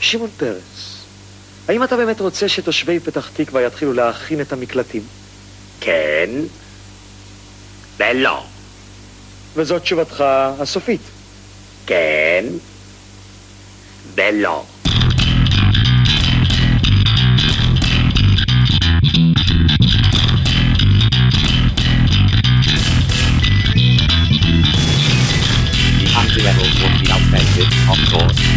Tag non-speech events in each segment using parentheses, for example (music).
שמעון פרס, האם אתה באמת רוצה שתושבי פתח תקווה יתחילו להכין את המקלטים? כן ולא. וזאת תשובתך הסופית. כן ולא.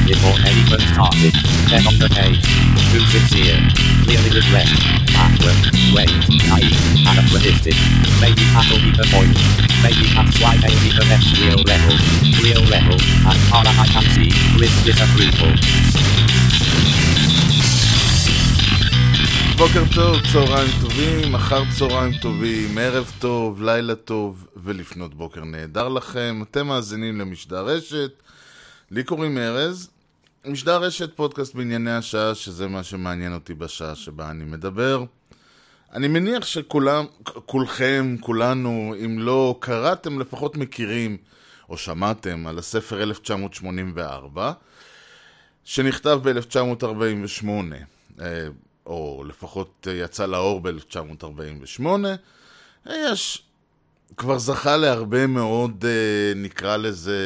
Before anyone started. Then on the page, too sincere, clearly regret, backward, wait, naive, anachronistic. Maybe that'll be the point. Maybe that's why they the next real rebel. Real rebel, as far as I can see, with disapproval. בוקר טוב, צהריים טובים, אחר צהריים טובים, ערב טוב, לילה טוב ולפנות בוקר נהדר לכם. אתם מאזינים למשדר רשת, לי קוראים ארז. משדר רשת פודקאסט בענייני השעה, שזה מה שמעניין אותי בשעה שבה אני מדבר. אני מניח שכולם, כולכם, כולנו, אם לא קראתם, לפחות מכירים או שמעתם על הספר 1984, שנכתב ב-1948. או לפחות יצא לאור ב-1948, יש, כבר זכה להרבה מאוד, נקרא לזה,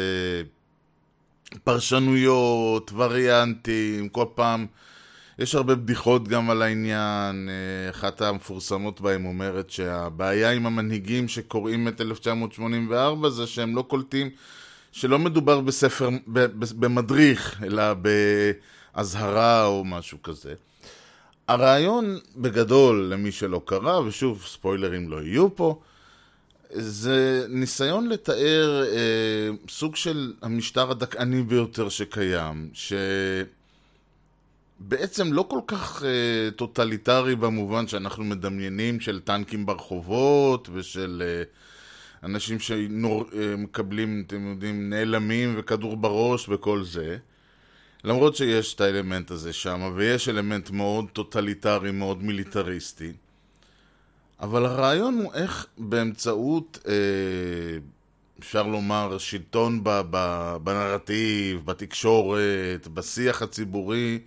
פרשנויות, וריאנטים, כל פעם, יש הרבה בדיחות גם על העניין, אחת המפורסמות בהם אומרת שהבעיה עם המנהיגים שקוראים את 1984 זה שהם לא קולטים, שלא מדובר בספר, במדריך, אלא באזהרה או משהו כזה. הרעיון בגדול, למי שלא קרא, ושוב, ספוילרים לא יהיו פה, זה ניסיון לתאר אה, סוג של המשטר הדכאני ביותר שקיים, שבעצם לא כל כך אה, טוטליטרי במובן שאנחנו מדמיינים של טנקים ברחובות ושל אה, אנשים שמקבלים, אה, אתם יודעים, נעלמים וכדור בראש וכל זה. למרות שיש את האלמנט הזה שם, ויש אלמנט מאוד טוטליטרי, מאוד מיליטריסטי, אבל הרעיון הוא איך באמצעות, אה, אפשר לומר, שלטון ב- ב- בנרטיב, בתקשורת, בשיח הציבורי,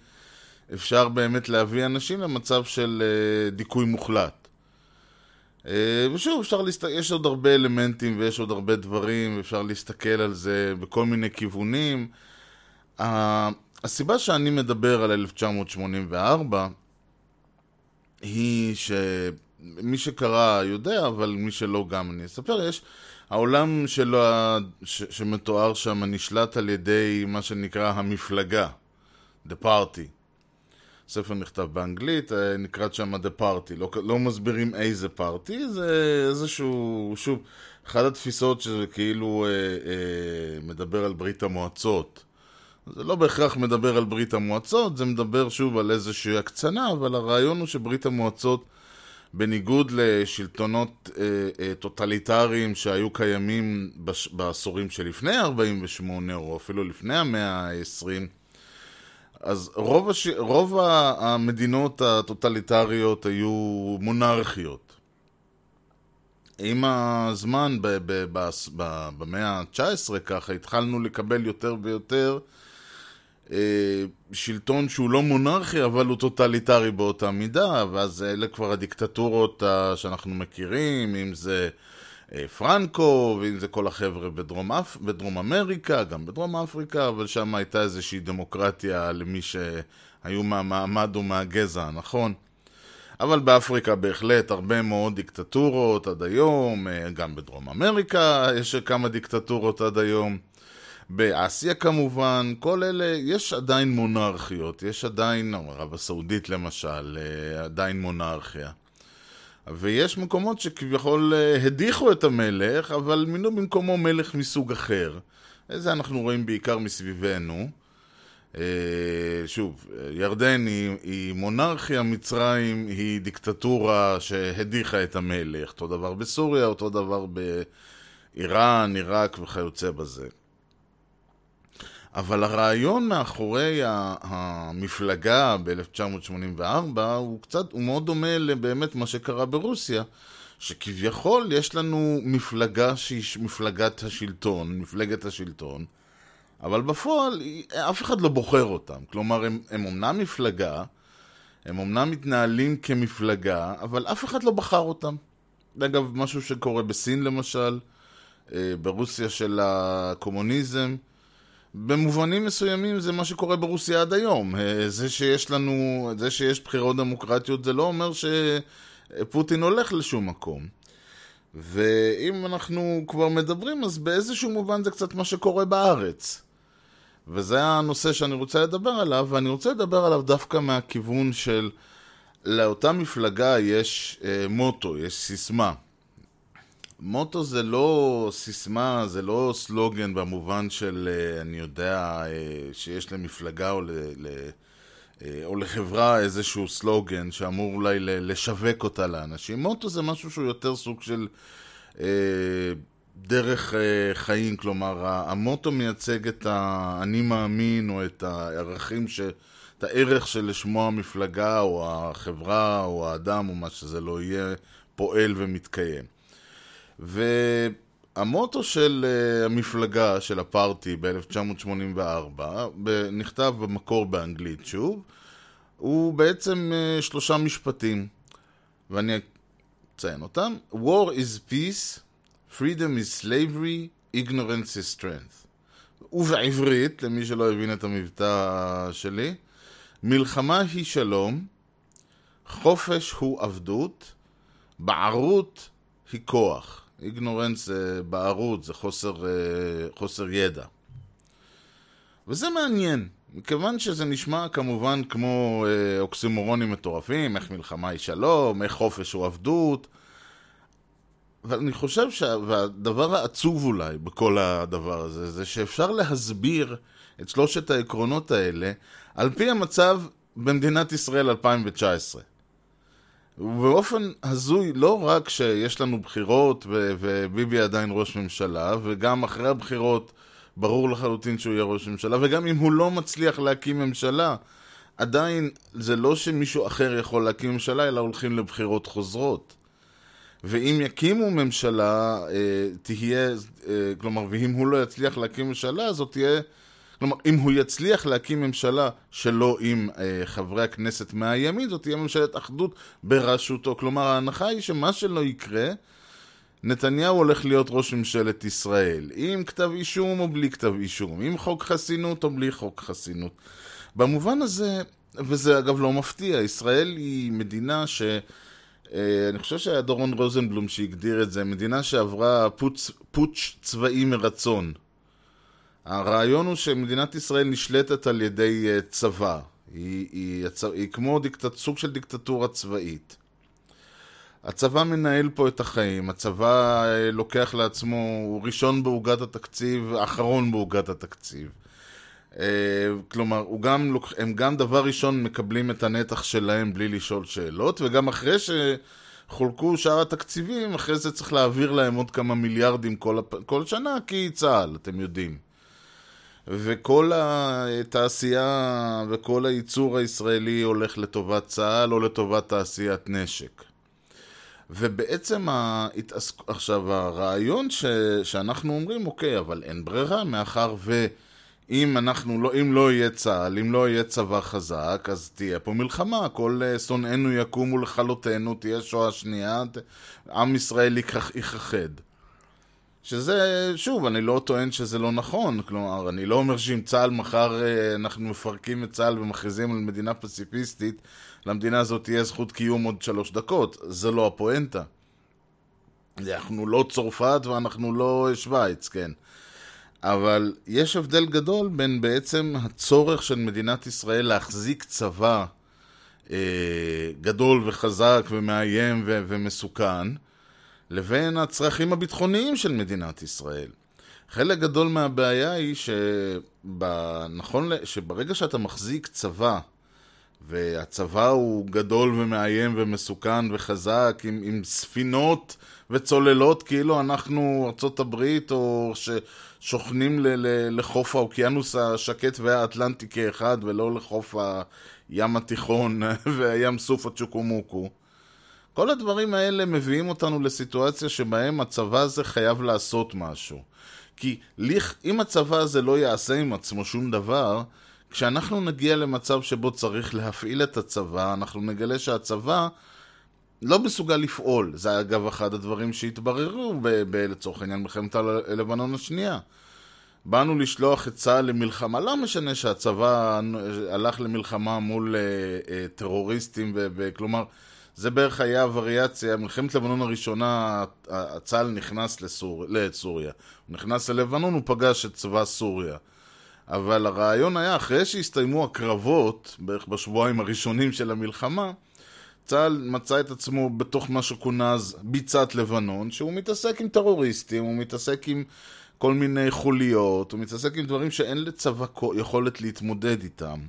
אפשר באמת להביא אנשים למצב של אה, דיכוי מוחלט. אה, ושוב, אפשר להסת... יש עוד הרבה אלמנטים ויש עוד הרבה דברים, אפשר להסתכל על זה בכל מיני כיוונים. הסיבה שאני מדבר על 1984 היא שמי שקרא יודע, אבל מי שלא גם אני אספר, יש העולם שלו, ש, שמתואר שם נשלט על ידי מה שנקרא המפלגה, The Party. הספר נכתב באנגלית, נקראת שם The Party, לא, לא מסבירים איזה פארטי, זה איזשהו, שוב, אחת התפיסות שזה כאילו אה, אה, מדבר על ברית המועצות. זה לא בהכרח מדבר על ברית המועצות, זה מדבר שוב על איזושהי הקצנה, אבל הרעיון הוא שברית המועצות, בניגוד לשלטונות אה, אה, טוטליטריים שהיו קיימים בעשורים שלפני 48, או אפילו לפני המאה ה-20, אז רוב, הש... רוב המדינות הטוטליטריות היו מונרכיות. עם הזמן, במאה ה-19 ככה, התחלנו לקבל יותר ויותר שלטון שהוא לא מונרכי, אבל הוא טוטליטרי באותה מידה, ואז אלה כבר הדיקטטורות שאנחנו מכירים, אם זה פרנקו, ואם זה כל החבר'ה בדרום, אפ... בדרום אמריקה, גם בדרום אפריקה, אבל שם הייתה איזושהי דמוקרטיה למי שהיו מהמעמד או מהגזע הנכון. אבל באפריקה בהחלט הרבה מאוד דיקטטורות עד היום, גם בדרום אמריקה יש כמה דיקטטורות עד היום. באסיה כמובן, כל אלה, יש עדיין מונרכיות, יש עדיין, ערב הסעודית למשל, עדיין מונרכיה. ויש מקומות שכביכול הדיחו את המלך, אבל מינו במקומו מלך מסוג אחר. זה אנחנו רואים בעיקר מסביבנו. שוב, ירדן היא, היא מונרכיה, מצרים היא דיקטטורה שהדיחה את המלך. אותו דבר בסוריה, אותו דבר באיראן, עיראק וכיוצא בזה. אבל הרעיון מאחורי המפלגה ב-1984 הוא קצת, הוא מאוד דומה לבאמת מה שקרה ברוסיה, שכביכול יש לנו מפלגה שהיא מפלגת השלטון, מפלגת השלטון, אבל בפועל אף אחד לא בוחר אותם. כלומר, הם, הם אומנם מפלגה, הם אומנם מתנהלים כמפלגה, אבל אף אחד לא בחר אותם. אגב, משהו שקורה בסין למשל, אה, ברוסיה של הקומוניזם, במובנים מסוימים זה מה שקורה ברוסיה עד היום. אה, זה שיש לנו, זה שיש בחירות דמוקרטיות זה לא אומר שפוטין הולך לשום מקום. ואם אנחנו כבר מדברים, אז באיזשהו מובן זה קצת מה שקורה בארץ. וזה הנושא שאני רוצה לדבר עליו, ואני רוצה לדבר עליו דווקא מהכיוון של לאותה מפלגה יש אה, מוטו, יש סיסמה. מוטו זה לא סיסמה, זה לא סלוגן במובן של, אה, אני יודע, אה, שיש למפלגה או, ל, ל, אה, או לחברה איזשהו סלוגן שאמור אולי לשווק אותה לאנשים. מוטו זה משהו שהוא יותר סוג של דרך חיים, כלומר, המוטו מייצג את האני מאמין או את הערכים ש... את הערך שלשמו המפלגה או החברה או האדם או מה שזה לא יהיה פועל ומתקיים. והמוטו של uh, המפלגה, של הפארטי ב-1984, נכתב במקור באנגלית שוב, הוא בעצם uh, שלושה משפטים, ואני אציין אותם. War is peace, freedom is slavery, ignorance is strength. ובעברית, למי שלא הבין את המבטא שלי, מלחמה היא שלום, חופש הוא עבדות, בערות היא כוח. איגנורנס זה בערות, זה חוסר, אה, חוסר ידע. וזה מעניין, מכיוון שזה נשמע כמובן כמו אה, אוקסימורונים מטורפים, איך מלחמה היא שלום, איך חופש הוא עבדות, אבל אני חושב שהדבר העצוב אולי בכל הדבר הזה, זה שאפשר להסביר את שלושת העקרונות האלה על פי המצב במדינת ישראל 2019. ובאופן הזוי, לא רק שיש לנו בחירות וביבי עדיין ראש ממשלה, וגם אחרי הבחירות ברור לחלוטין שהוא יהיה ראש ממשלה, וגם אם הוא לא מצליח להקים ממשלה, עדיין זה לא שמישהו אחר יכול להקים ממשלה, אלא הולכים לבחירות חוזרות. ואם יקימו ממשלה, אה, תהיה, אה, כלומר, ואם הוא לא יצליח להקים ממשלה, זאת תהיה כלומר, אם הוא יצליח להקים ממשלה שלא עם אה, חברי הכנסת מהימין, זאת תהיה ממשלת אחדות בראשותו. כלומר, ההנחה היא שמה שלא יקרה, נתניהו הולך להיות ראש ממשלת ישראל. עם כתב אישום או בלי כתב אישום, עם חוק חסינות או בלי חוק חסינות. במובן הזה, וזה אגב לא מפתיע, ישראל היא מדינה ש... אה, אני חושב שהיה דורון רוזנבלום שהגדיר את זה, מדינה שעברה פוטש צבאי מרצון. הרעיון הוא שמדינת ישראל נשלטת על ידי uh, צבא. היא, היא, היא, היא כמו דיקטט, סוג של דיקטטורה צבאית. הצבא מנהל פה את החיים, הצבא uh, לוקח לעצמו, הוא ראשון בעוגת התקציב, אחרון בעוגת התקציב. Uh, כלומר, גם, הם גם דבר ראשון מקבלים את הנתח שלהם בלי לשאול שאלות, וגם אחרי שחולקו שאר התקציבים, אחרי זה צריך להעביר להם עוד כמה מיליארדים כל. כל שנה, כי צה"ל, אתם יודעים. וכל התעשייה וכל הייצור הישראלי הולך לטובת צה"ל או לטובת תעשיית נשק. ובעצם ההתעסק... עכשיו הרעיון ש... שאנחנו אומרים, אוקיי, אבל אין ברירה, מאחר ואם אנחנו לא, אם לא יהיה צה"ל, אם לא יהיה צבא חזק, אז תהיה פה מלחמה, כל אה, שונאינו יקומו לכלותנו, תהיה שואה שנייה, עם ישראל ייכחד. שזה, שוב, אני לא טוען שזה לא נכון, כלומר, אני לא אומר שאם צה"ל מחר אה, אנחנו מפרקים את צה"ל ומכריזים על מדינה פציפיסטית, למדינה הזאת תהיה זכות קיום עוד שלוש דקות, זה לא הפואנטה. אנחנו לא צרפת ואנחנו לא שווייץ, כן. אבל יש הבדל גדול בין בעצם הצורך של מדינת ישראל להחזיק צבא אה, גדול וחזק ומאיים ו- ומסוכן, לבין הצרכים הביטחוניים של מדינת ישראל. חלק גדול מהבעיה היא שבנכון, שברגע שאתה מחזיק צבא, והצבא הוא גדול ומאיים ומסוכן וחזק, עם, עם ספינות וצוללות כאילו אנחנו הברית, או ששוכנים ל, ל, לחוף האוקיינוס השקט והאטלנטי כאחד, ולא לחוף הים התיכון (laughs) והים סוף הצ'וקומוקו. כל הדברים האלה מביאים אותנו לסיטואציה שבהם הצבא הזה חייב לעשות משהו. כי אם הצבא הזה לא יעשה עם עצמו שום דבר, כשאנחנו נגיע למצב שבו צריך להפעיל את הצבא, אנחנו נגלה שהצבא לא מסוגל לפעול. זה אגב אחד הדברים שהתבררו ב- ב- לצורך העניין מלחמת הלבנון השנייה. באנו לשלוח את צה"ל למלחמה, לא משנה שהצבא הלך למלחמה מול אה, אה, טרוריסטים, ו- וכלומר, זה בערך היה הווריאציה, מלחמת לבנון הראשונה, צה"ל נכנס לסור... לסוריה. הוא נכנס ללבנון, הוא פגש את צבא סוריה. אבל הרעיון היה, אחרי שהסתיימו הקרבות, בערך בשבועיים הראשונים של המלחמה, צה"ל מצא את עצמו בתוך מה שכונה אז ביצת לבנון, שהוא מתעסק עם טרוריסטים, הוא מתעסק עם כל מיני חוליות, הוא מתעסק עם דברים שאין לצבא יכולת להתמודד איתם.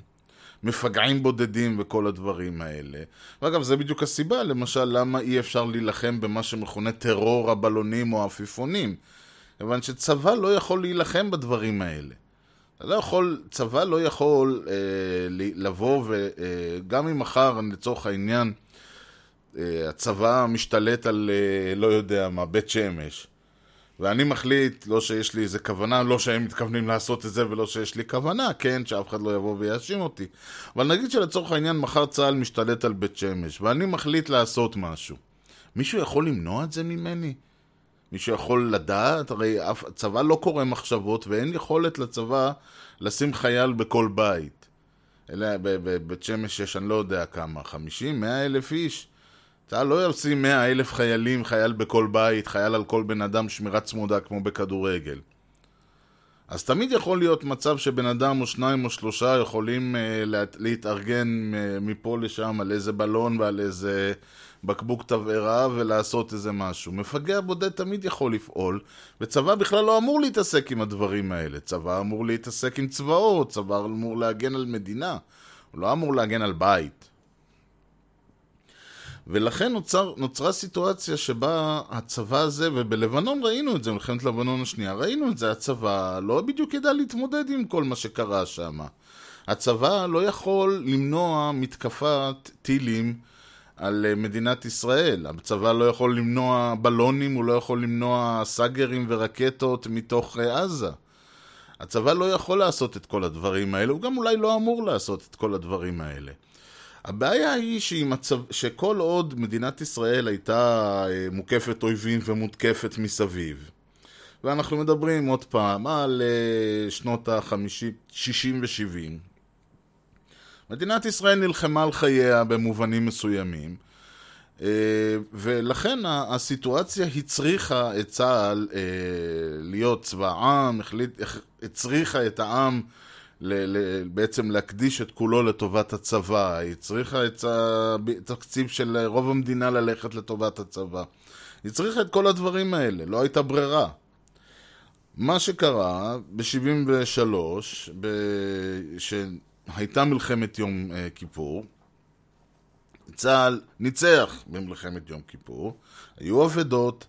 מפגעים בודדים וכל הדברים האלה. ואגב, זה בדיוק הסיבה, למשל, למה אי אפשר להילחם במה שמכונה טרור הבלונים או העפיפונים. כיוון שצבא לא יכול להילחם בדברים האלה. לא יכול, צבא לא יכול אה, לבוא וגם אה, אם מחר, לצורך העניין, אה, הצבא משתלט על, אה, לא יודע מה, בית שמש. ואני מחליט, לא שיש לי איזה כוונה, לא שהם מתכוונים לעשות את זה ולא שיש לי כוונה, כן, שאף אחד לא יבוא ויאשים אותי. אבל נגיד שלצורך העניין מחר צה"ל משתלט על בית שמש, ואני מחליט לעשות משהו. מישהו יכול למנוע את זה ממני? מישהו יכול לדעת? הרי אף, צבא לא קורא מחשבות ואין יכולת לצבא לשים חייל בכל בית. אלא בבית שמש יש, אני לא יודע כמה, 50, 100 אלף איש. צה"ל לא ישים מאה אלף חיילים, חייל בכל בית, חייל על כל בן אדם, שמירה צמודה כמו בכדורגל. אז תמיד יכול להיות מצב שבן אדם או שניים או שלושה יכולים uh, לה, להתארגן uh, מפה לשם על איזה בלון ועל איזה בקבוק תבערה ולעשות איזה משהו. מפגע בודד תמיד יכול לפעול, וצבא בכלל לא אמור להתעסק עם הדברים האלה. צבא אמור להתעסק עם צבאות, צבא אמור להגן על מדינה, הוא לא אמור להגן על בית. ולכן נוצר, נוצרה סיטואציה שבה הצבא הזה, ובלבנון ראינו את זה, מלחמת לבנון השנייה, ראינו את זה, הצבא לא בדיוק ידע להתמודד עם כל מה שקרה שם. הצבא לא יכול למנוע מתקפת טילים על אה, מדינת ישראל. הצבא לא יכול למנוע בלונים, הוא לא יכול למנוע סאגרים ורקטות מתוך אה, עזה. הצבא לא יכול לעשות את כל הדברים האלה, הוא גם אולי לא אמור לעשות את כל הדברים האלה. הבעיה היא מצב... שכל עוד מדינת ישראל הייתה אה, מוקפת אויבים ומותקפת מסביב, ואנחנו מדברים עוד פעם על אה, שנות ה-50, 60 ו-70, מדינת ישראל נלחמה על חייה במובנים מסוימים, אה, ולכן הסיטואציה הצריכה את צה"ל להיות צבא עם, הצריכה את העם ל- ל- בעצם להקדיש את כולו לטובת הצבא, היא צריכה את התקציב של רוב המדינה ללכת לטובת הצבא. היא צריכה את כל הדברים האלה, לא הייתה ברירה. מה שקרה ב-73, ב- שהייתה מלחמת יום uh, כיפור, צה"ל ניצח במלחמת יום כיפור, היו אבדות,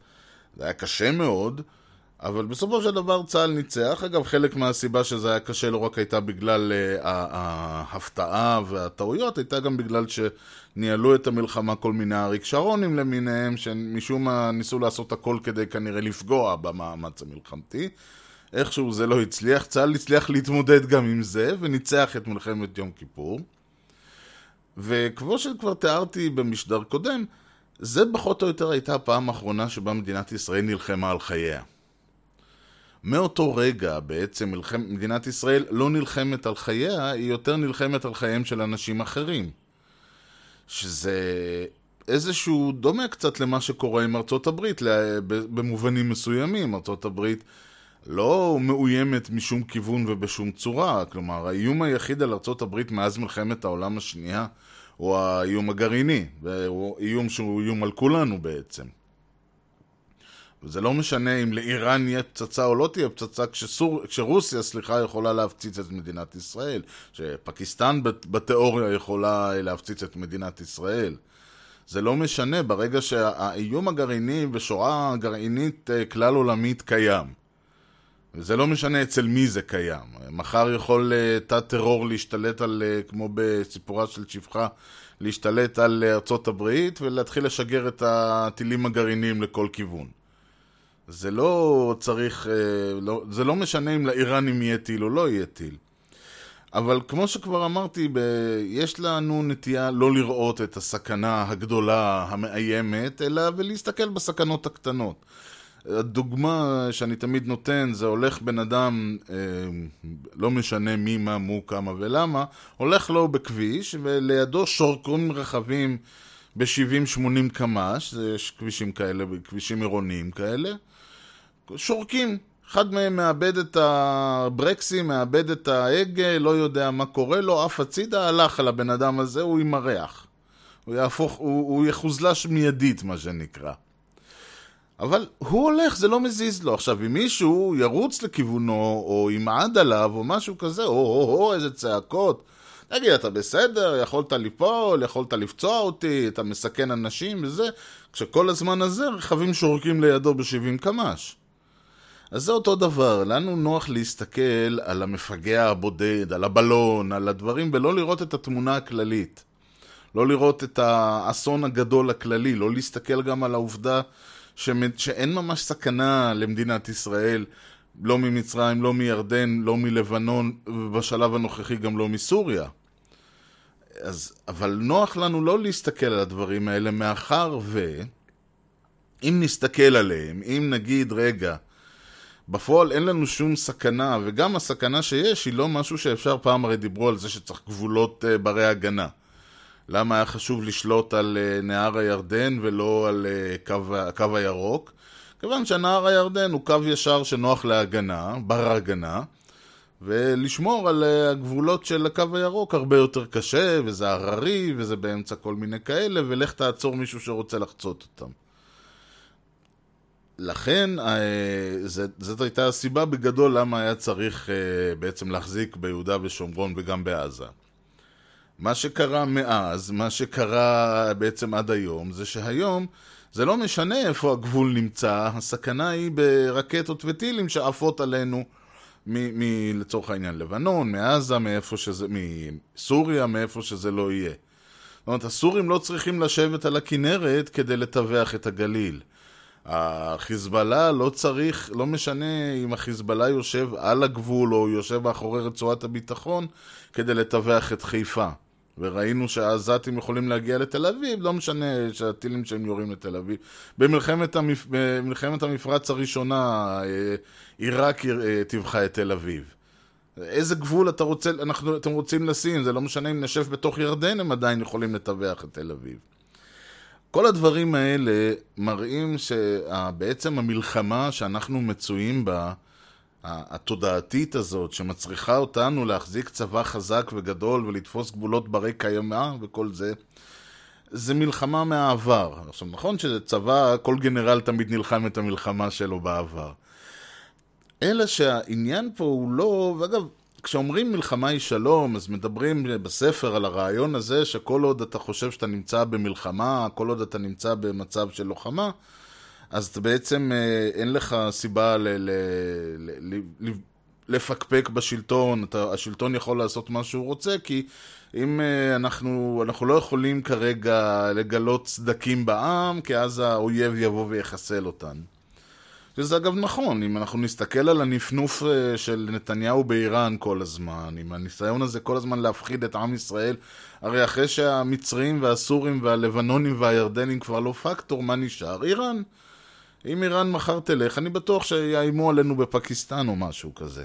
זה היה קשה מאוד, אבל בסופו של דבר צה"ל ניצח. אגב, חלק מהסיבה שזה היה קשה לא רק הייתה בגלל uh, ההפתעה והטעויות, הייתה גם בגלל שניהלו את המלחמה כל מיני אריק שרונים למיניהם, שמשום מה ניסו לעשות הכל כדי כנראה לפגוע במאמץ המלחמתי. איכשהו זה לא הצליח, צה"ל הצליח להתמודד גם עם זה, וניצח את מלחמת יום כיפור. וכמו שכבר תיארתי במשדר קודם, זה פחות או יותר הייתה הפעם האחרונה שבה מדינת ישראל נלחמה על חייה. מאותו רגע בעצם מלחמ... מדינת ישראל לא נלחמת על חייה, היא יותר נלחמת על חייהם של אנשים אחרים. שזה איזשהו דומה קצת למה שקורה עם ארצות הברית במובנים מסוימים. ארצות הברית לא מאוימת משום כיוון ובשום צורה. כלומר, האיום היחיד על ארצות הברית מאז מלחמת העולם השנייה הוא האיום הגרעיני. והוא איום שהוא איום על כולנו בעצם. וזה לא משנה אם לאיראן יהיה פצצה או לא תהיה פצצה, כשסור, כשרוסיה, סליחה, יכולה להפציץ את מדינת ישראל, שפקיסטן בתיאוריה יכולה להפציץ את מדינת ישראל. זה לא משנה, ברגע שהאיום הגרעיני ושואה גרעינית אה, כלל עולמית קיים. זה לא משנה אצל מי זה קיים. מחר יכול אה, תא טרור להשתלט על, אה, כמו בסיפורה של שפחה, להשתלט על אה, ארצות הברית ולהתחיל לשגר את הטילים הגרעיניים לכל כיוון. זה לא צריך, אה, לא, זה לא משנה אם לאיראנים יהיה טיל או לא יהיה טיל. אבל כמו שכבר אמרתי, ב... יש לנו נטייה לא לראות את הסכנה הגדולה, המאיימת, אלא ולהסתכל בסכנות הקטנות. הדוגמה שאני תמיד נותן, זה הולך בן אדם, אה, לא משנה מי, מה, מו, כמה ולמה, הולך לו בכביש, ולידו שורקון רכבים ב-70-80 קמ"ש, יש כבישים כאלה, כבישים עירוניים כאלה, שורקים. אחד מהם מאבד את הברקסים, מאבד את ההגה, לא יודע מה קורה לו, עף הצידה, הלך על הבן אדם הזה, הוא ימרח. הוא יהפוך, הוא, הוא יחוזלש מיידית, מה שנקרא. אבל הוא הולך, זה לא מזיז לו. עכשיו, אם מישהו ירוץ לכיוונו, או ימעד עליו, או משהו כזה, או, או, או, איזה צעקות. תגיד, אתה בסדר? יכולת ליפול? יכולת לפצוע אותי? אתה מסכן אנשים וזה? כשכל הזמן הזה רכבים שורקים לידו ב-70 קמ"ש. אז זה אותו דבר, לנו נוח להסתכל על המפגע הבודד, על הבלון, על הדברים, ולא לראות את התמונה הכללית. לא לראות את האסון הגדול הכללי, לא להסתכל גם על העובדה שאין ממש סכנה למדינת ישראל, לא ממצרים, לא מירדן, לא מלבנון, ובשלב הנוכחי גם לא מסוריה. אז, אבל נוח לנו לא להסתכל על הדברים האלה, מאחר ו... אם נסתכל עליהם, אם נגיד, רגע, בפועל אין לנו שום סכנה, וגם הסכנה שיש היא לא משהו שאפשר, פעם הרי דיברו על זה שצריך גבולות uh, ברי הגנה. למה היה חשוב לשלוט על uh, נהר הירדן ולא על uh, קו, הקו הירוק? כיוון שנהר הירדן הוא קו ישר שנוח להגנה, בר הגנה, ולשמור על uh, הגבולות של הקו הירוק הרבה יותר קשה, וזה הררי, וזה באמצע כל מיני כאלה, ולך תעצור מישהו שרוצה לחצות אותם. לכן, אה, זאת הייתה הסיבה בגדול למה היה צריך אה, בעצם להחזיק ביהודה ושומרון וגם בעזה. מה שקרה מאז, מה שקרה בעצם עד היום, זה שהיום זה לא משנה איפה הגבול נמצא, הסכנה היא ברקטות וטילים שעפות עלינו, מ- מ- לצורך העניין לבנון, מעזה, מאיפה שזה, מסוריה, מאיפה שזה לא יהיה. זאת אומרת, הסורים לא צריכים לשבת על הכנרת כדי לטווח את הגליל. החיזבאללה לא צריך, לא משנה אם החיזבאללה יושב על הגבול או יושב מאחורי רצועת הביטחון כדי לטווח את חיפה. וראינו שהעזתים יכולים להגיע לתל אביב, לא משנה שהטילים שהם יורים לתל אביב. במלחמת, המפ... במלחמת המפרץ הראשונה אה, עיראק אה, טיווחה את תל אביב. איזה גבול אתה רוצה, אנחנו, אתם רוצים לשים? זה לא משנה אם נשב בתוך ירדן, הם עדיין יכולים לטווח את תל אביב. כל הדברים האלה מראים שבעצם המלחמה שאנחנו מצויים בה, התודעתית הזאת, שמצריכה אותנו להחזיק צבא חזק וגדול ולתפוס גבולות ברי קיימא וכל זה, זה מלחמה מהעבר. עכשיו, נכון שזה צבא, כל גנרל תמיד נלחם את המלחמה שלו בעבר. אלא שהעניין פה הוא לא, ואגב, כשאומרים מלחמה היא שלום, אז מדברים בספר על הרעיון הזה שכל עוד אתה חושב שאתה נמצא במלחמה, כל עוד אתה נמצא במצב של לוחמה, אז בעצם אה, אין לך סיבה ל- ל- ל- ל- לפקפק בשלטון, אתה, השלטון יכול לעשות מה שהוא רוצה, כי אם אה, אנחנו, אנחנו לא יכולים כרגע לגלות סדקים בעם, כי אז האויב יבוא ויחסל אותנו. וזה אגב נכון, אם אנחנו נסתכל על הנפנוף אה, של נתניהו באיראן כל הזמן, עם הניסיון הזה כל הזמן להפחיד את עם ישראל, הרי אחרי שהמצרים והסורים והלבנונים והירדנים כבר לא פקטור, מה נשאר? איראן. אם איראן מחר תלך, אני בטוח שיאיימו עלינו בפקיסטן או משהו כזה.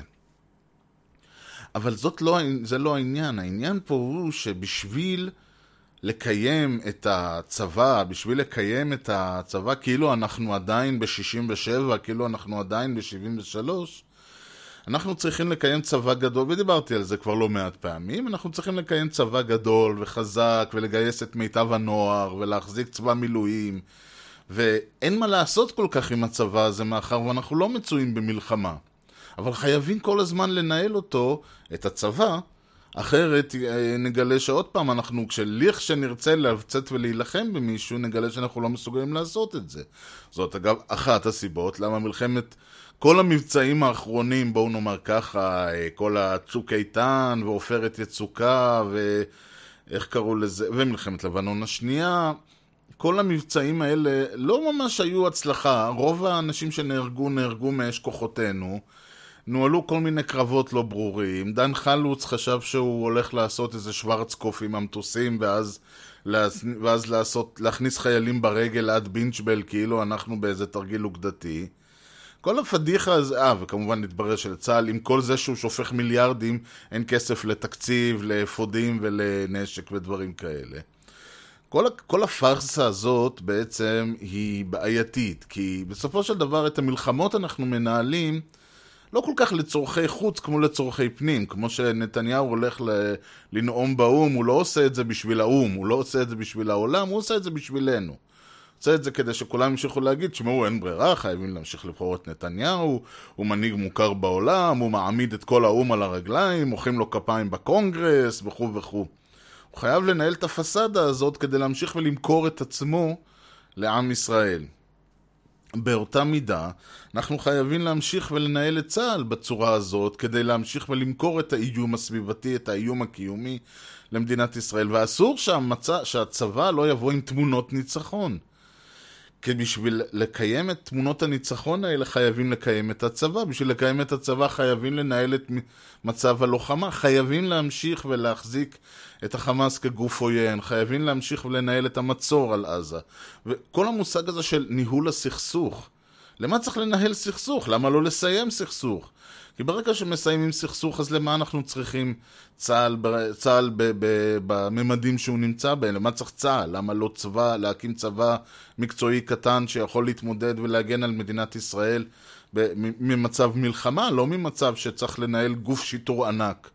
אבל זאת לא, זה לא העניין, העניין פה הוא שבשביל לקיים את הצבא, בשביל לקיים את הצבא כאילו אנחנו עדיין ב-67, כאילו אנחנו עדיין ב-73, אנחנו צריכים לקיים צבא גדול, ודיברתי על זה כבר לא מעט פעמים, אנחנו צריכים לקיים צבא גדול וחזק ולגייס את מיטב הנוער ולהחזיק צבא מילואים ואין מה לעשות כל כך עם הצבא הזה מאחר ואנחנו לא מצויים במלחמה. אבל חייבים כל הזמן לנהל אותו, את הצבא, אחרת אה, נגלה שעוד פעם אנחנו, כשליך שנרצה לצאת ולהילחם במישהו, נגלה שאנחנו לא מסוגלים לעשות את זה. זאת אגב אחת הסיבות למה מלחמת כל המבצעים האחרונים, בואו נאמר ככה, אה, כל הצוק איתן ועופרת יצוקה ואיך קראו לזה, ומלחמת לבנון השנייה, כל המבצעים האלה לא ממש היו הצלחה, רוב האנשים שנהרגו נהרגו מאש כוחותינו. נוהלו כל מיני קרבות לא ברורים. דן חלוץ חשב שהוא הולך לעשות איזה שוורצקוף עם המטוסים ואז, ואז לעשות, להכניס חיילים ברגל עד בינצ'בל כאילו אנחנו באיזה תרגיל אוגדתי. כל הפדיחה הזה, אה, וכמובן התברר שלצה"ל, עם כל זה שהוא שופך מיליארדים, אין כסף לתקציב, לאפודים ולנשק ודברים כאלה. כל, כל הפארסה הזאת בעצם היא בעייתית, כי בסופו של דבר את המלחמות אנחנו מנהלים לא כל כך לצורכי חוץ כמו לצורכי פנים. כמו שנתניהו הולך ל... לנאום באו"ם, הוא לא עושה את זה בשביל האו"ם, הוא לא עושה את זה בשביל העולם, הוא עושה את זה בשבילנו. עושה את זה כדי שכולם ימשיכו להגיד, תשמעו, אין ברירה, חייבים להמשיך לבחור את נתניהו, הוא מנהיג מוכר בעולם, הוא מעמיד את כל האו"ם על הרגליים, מוחאים לו כפיים בקונגרס, וכו' וכו'. הוא חייב לנהל את הפסאדה הזאת כדי להמשיך ולמכור את עצמו לעם ישראל. באותה מידה, אנחנו חייבים להמשיך ולנהל את צה"ל בצורה הזאת, כדי להמשיך ולמכור את האיום הסביבתי, את האיום הקיומי למדינת ישראל. ואסור שהמצא, שהצבא לא יבוא עם תמונות ניצחון. כי בשביל לקיים את תמונות הניצחון האלה חייבים לקיים את הצבא. בשביל לקיים את הצבא חייבים לנהל את מצב הלוחמה. חייבים להמשיך ולהחזיק את החמאס כגוף עוין. חייבים להמשיך ולנהל את המצור על עזה. וכל המושג הזה של ניהול הסכסוך. למה צריך לנהל סכסוך? למה לא לסיים סכסוך? כי ברגע שמסיימים סכסוך, אז למה אנחנו צריכים צה"ל, צה"ל בממדים שהוא נמצא בהם? למה צריך צה"ל? למה לא צבא, להקים צבא מקצועי קטן שיכול להתמודד ולהגן על מדינת ישראל ממצב מלחמה, לא ממצב שצריך לנהל גוף שיטור ענק.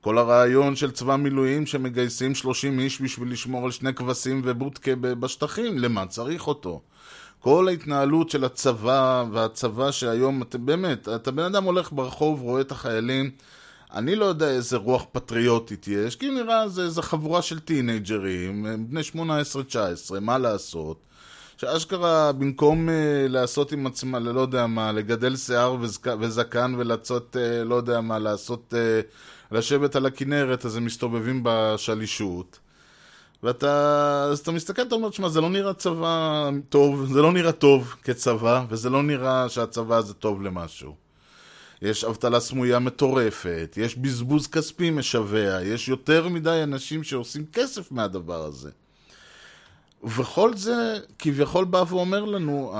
כל הרעיון של צבא מילואים שמגייסים 30 איש בשביל לשמור על שני כבשים ובודקה בשטחים, למה צריך אותו? כל ההתנהלות של הצבא, והצבא שהיום, אתה באמת, אתה בן אדם הולך ברחוב, רואה את החיילים, אני לא יודע איזה רוח פטריוטית יש, כי נראה זה איזה חבורה של טינג'רים, בני 18-19, מה לעשות? שאשכרה במקום uh, לעשות עם עצמה, לא יודע מה, לגדל שיער וזק, וזקן ולצאת, uh, לא יודע מה, לעשות, uh, לשבת על הכנרת, אז הם מסתובבים בשלישות. ואתה, אז אתה מסתכל, אתה אומר, שמע, זה לא נראה צבא טוב, זה לא נראה טוב כצבא, וזה לא נראה שהצבא הזה טוב למשהו. יש אבטלה סמויה מטורפת, יש בזבוז כספי משווע, יש יותר מדי אנשים שעושים כסף מהדבר הזה. וכל זה כביכול בא ואומר לנו,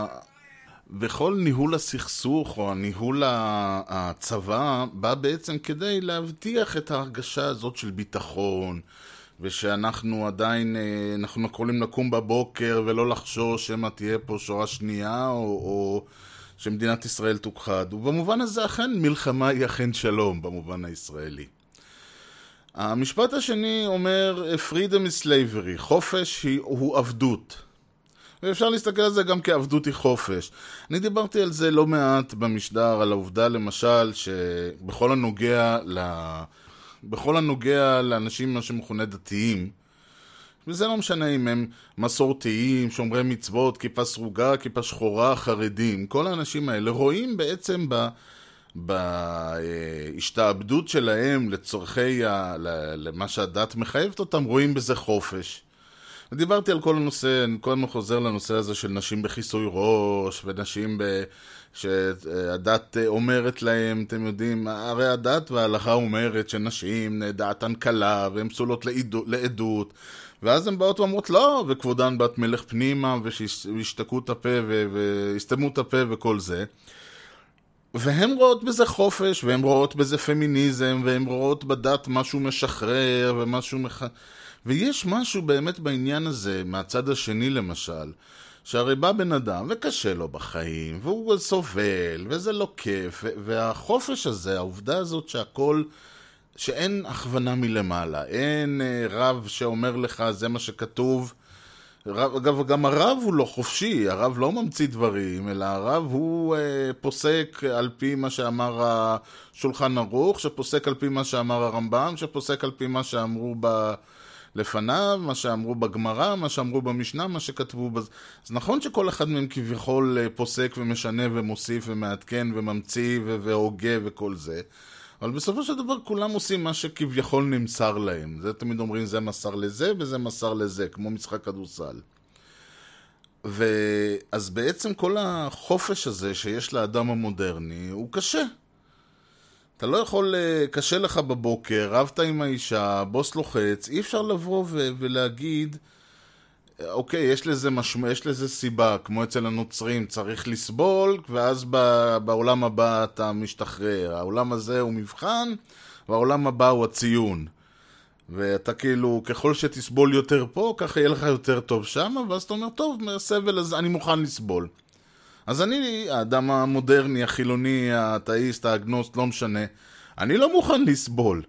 וכל ניהול הסכסוך או ניהול הצבא בא בעצם כדי להבטיח את ההרגשה הזאת של ביטחון, ושאנחנו עדיין, אה, אנחנו יכולים לקום בבוקר ולא לחשוש שמא תהיה פה שואה שנייה, או, או שמדינת ישראל תוכחד. ובמובן הזה אכן מלחמה היא אכן שלום, במובן הישראלי. המשפט השני אומר freedom is slavery, חופש היא, הוא עבדות. ואפשר להסתכל על זה גם כעבדות היא חופש. אני דיברתי על זה לא מעט במשדר, על העובדה למשל שבכל הנוגע ל... בכל הנוגע לאנשים מה שמכונה דתיים, וזה לא משנה אם הם מסורתיים, שומרי מצוות, כיפה סרוגה, כיפה שחורה, חרדים, כל האנשים האלה רואים בעצם ב... בהשתעבדות שלהם לצורכי, ה... למה שהדת מחייבת אותם, רואים בזה חופש. ודיברתי על כל הנושא, אני כל הזמן חוזר לנושא הזה של נשים בכיסוי ראש, ונשים ב... שהדת אומרת להם, אתם יודעים, הרי הדת וההלכה אומרת שנשים דעתן קלה והן פסולות לעדות. ואז הן באות ואומרות לא, וכבודן בת מלך פנימה ושישתקו את הפה ויסתמו את הפה וכל זה. והן רואות בזה חופש, והן רואות בזה פמיניזם, והן רואות בדת משהו משחרר ומשהו מח... ויש משהו באמת בעניין הזה, מהצד השני למשל, שהרי בא בן אדם וקשה לו בחיים, והוא סובל, וזה לא כיף, והחופש הזה, העובדה הזאת שהכל, שאין הכוונה מלמעלה, אין אה, רב שאומר לך זה מה שכתוב. אגב, גם הרב הוא לא חופשי, הרב לא ממציא דברים, אלא הרב הוא אה, פוסק על פי מה שאמר השולחן ערוך, שפוסק על פי מה שאמר הרמב"ם, שפוסק על פי מה שאמרו ב... לפניו, מה שאמרו בגמרא, מה שאמרו במשנה, מה שכתבו בזה. אז נכון שכל אחד מהם כביכול אה, פוסק ומשנה ומוסיף ומעדכן וממציא ו- והוגה וכל זה, אבל בסופו של דבר כולם עושים מה שכביכול נמסר להם. זה תמיד אומרים, זה מסר לזה וזה מסר לזה, כמו משחק כדורסל. ואז בעצם כל החופש הזה שיש לאדם המודרני הוא קשה. אתה לא יכול, אה, קשה לך בבוקר, רבת עם האישה, בוס לוחץ, אי אפשר לבוא ו- ולהגיד, אוקיי, יש לזה, משמע, יש לזה סיבה, כמו אצל הנוצרים, צריך לסבול, ואז ב- בעולם הבא אתה משתחרר. העולם הזה הוא מבחן, והעולם הבא הוא הציון. ואתה כאילו, ככל שתסבול יותר פה, ככה יהיה לך יותר טוב שם, ואז אתה אומר, טוב, מהסבל הזה אני מוכן לסבול. אז אני, האדם המודרני, החילוני, האתאיסט, האגנוסט, לא משנה, אני לא מוכן לסבול.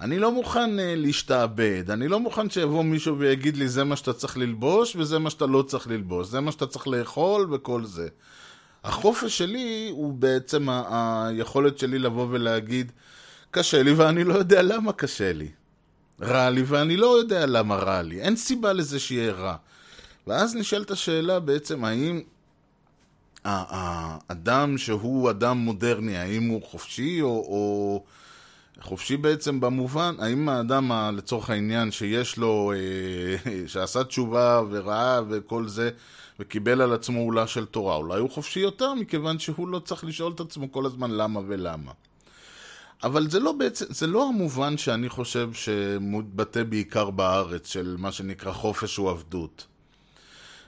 אני לא מוכן uh, להשתעבד, אני לא מוכן שיבוא מישהו ויגיד לי זה מה שאתה צריך ללבוש וזה מה שאתה לא צריך ללבוש, זה מה שאתה צריך לאכול וכל זה. החופש שלי הוא בעצם ה- היכולת שלי לבוא ולהגיד קשה לי ואני לא יודע למה קשה לי. רע לי ואני לא יודע למה רע לי. אין סיבה לזה שיהיה רע. ואז נשאלת השאלה בעצם האם האדם שהוא אדם מודרני, האם הוא חופשי או, או חופשי בעצם במובן, האם האדם לצורך העניין שיש לו, אה, (laughs) שעשה תשובה וראה וכל זה וקיבל על עצמו עולה של תורה, אולי הוא חופשי יותר מכיוון שהוא לא צריך לשאול את עצמו כל הזמן למה ולמה. אבל זה לא בעצם, זה לא המובן שאני חושב שמתבטא בעיקר בארץ של מה שנקרא חופש הוא עבדות.